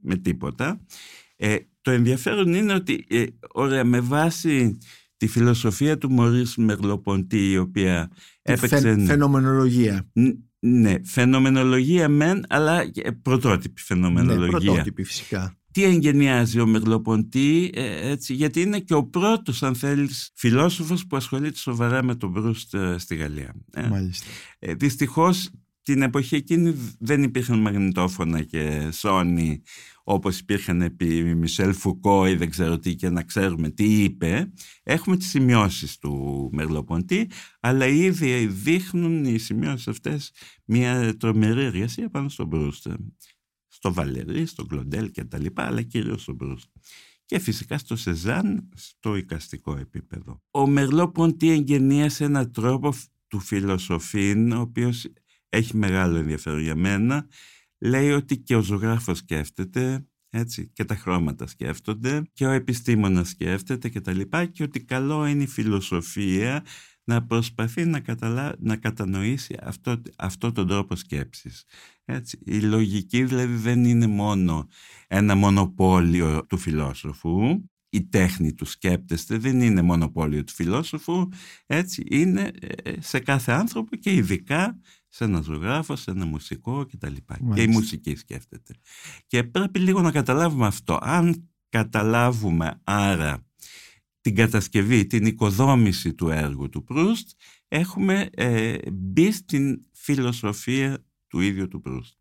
με τίποτα. Ε, το ενδιαφέρον είναι ότι, ε, ωραία, με βάση τη φιλοσοφία του Μωρίς Μερλοποντή, η οποία έπαιξε... φαινομενολογία. Ναι, φαινομενολογία μεν, αλλά πρωτότυπη φαινομενολογία. Ναι, πρωτότυπη φυσικά. Τι εγγενιάζει ο Μερλοποντή, ε, έτσι, γιατί είναι και ο πρώτος, αν θέλεις, φιλόσοφος που ασχολείται σοβαρά με τον Μπρούστ ε, στη Γαλλία. Ε. Μάλιστα. Ε, δυστυχώς την εποχή εκείνη δεν υπήρχαν μαγνητόφωνα και Sony όπως υπήρχαν επί Μισελ Φουκό ή δεν ξέρω τι και να ξέρουμε τι είπε. Έχουμε τις σημειώσεις του Μερλοποντή αλλά ήδη δείχνουν οι σημειώσεις αυτές μια τρομερή εργασία πάνω στον Μπρούστ. Στο Βαλερή, στο Γκλοντέλ και τα λοιπά, αλλά κυρίως στον Μπρούστ. Και φυσικά στο Σεζάν στο οικαστικό επίπεδο. Ο Μερλοποντή εγγενίασε έναν τρόπο του φιλοσοφήν, ο οποίος έχει μεγάλο ενδιαφέρον για μένα. Λέει ότι και ο ζωγράφος σκέφτεται, έτσι, και τα χρώματα σκέφτονται και ο επιστήμονας σκέφτεται και τα λοιπά και ότι καλό είναι η φιλοσοφία να προσπαθεί να, καταλα... να κατανοήσει αυτό, αυτό τον τρόπο σκέψης. Έτσι. Η λογική δηλαδή δεν είναι μόνο ένα μονοπόλιο του φιλόσοφου, η τέχνη του σκέπτεστε δεν είναι μονοπόλιο του φιλόσοφου, έτσι είναι ε, σε κάθε άνθρωπο και ειδικά σε ένα ζωγράφο, σε ένα μουσικό κτλ. Και η μουσική σκέφτεται. Και πρέπει λίγο να καταλάβουμε αυτό. Αν καταλάβουμε άρα την κατασκευή, την οικοδόμηση του έργου του Προύστ, έχουμε ε, μπει στην φιλοσοφία του ίδιου του Προύστ.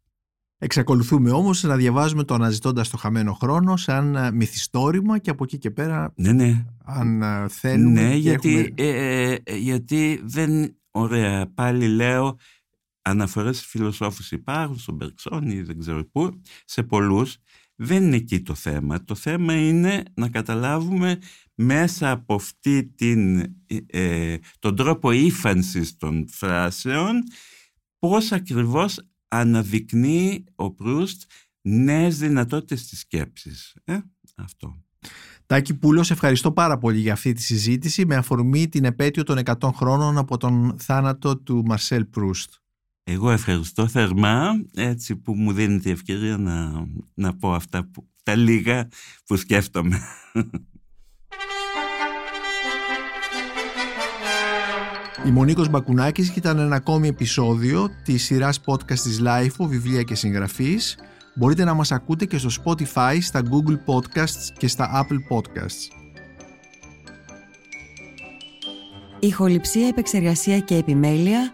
Εξακολουθούμε όμως να διαβάζουμε το αναζητώντας το χαμένο χρόνο σαν ε, μυθιστόρημα και από εκεί και πέρα ναι, ναι. αν ε, θέλουμε Ναι, γιατί, ε, γιατί δεν, ωραία, πάλι λέω αναφορές σε φιλοσόφους υπάρχουν, στον Μπερξόνη, δεν ξέρω πού, σε πολλούς. Δεν είναι εκεί το θέμα. Το θέμα είναι να καταλάβουμε μέσα από αυτή την, ε, τον τρόπο ύφανσης των φράσεων πώς ακριβώς αναδεικνύει ο Προύστ νέες δυνατότητες της σκέψης. Ε, αυτό. Τάκη Πούλος, ευχαριστώ πάρα πολύ για αυτή τη συζήτηση με αφορμή την επέτειο των 100 χρόνων από τον θάνατο του Μαρσέλ Προύστ. Εγώ ευχαριστώ θερμά έτσι που μου δίνετε ευκαιρία να, να πω αυτά που, τα λίγα που σκέφτομαι. Η Μονίκος Μπακουνάκης ήταν ένα ακόμη επεισόδιο της σειράς podcast της LIFO, βιβλία και συγγραφής. Μπορείτε να μας ακούτε και στο Spotify, στα Google Podcasts και στα Apple Podcasts. Ηχοληψία, επεξεργασία και επιμέλεια,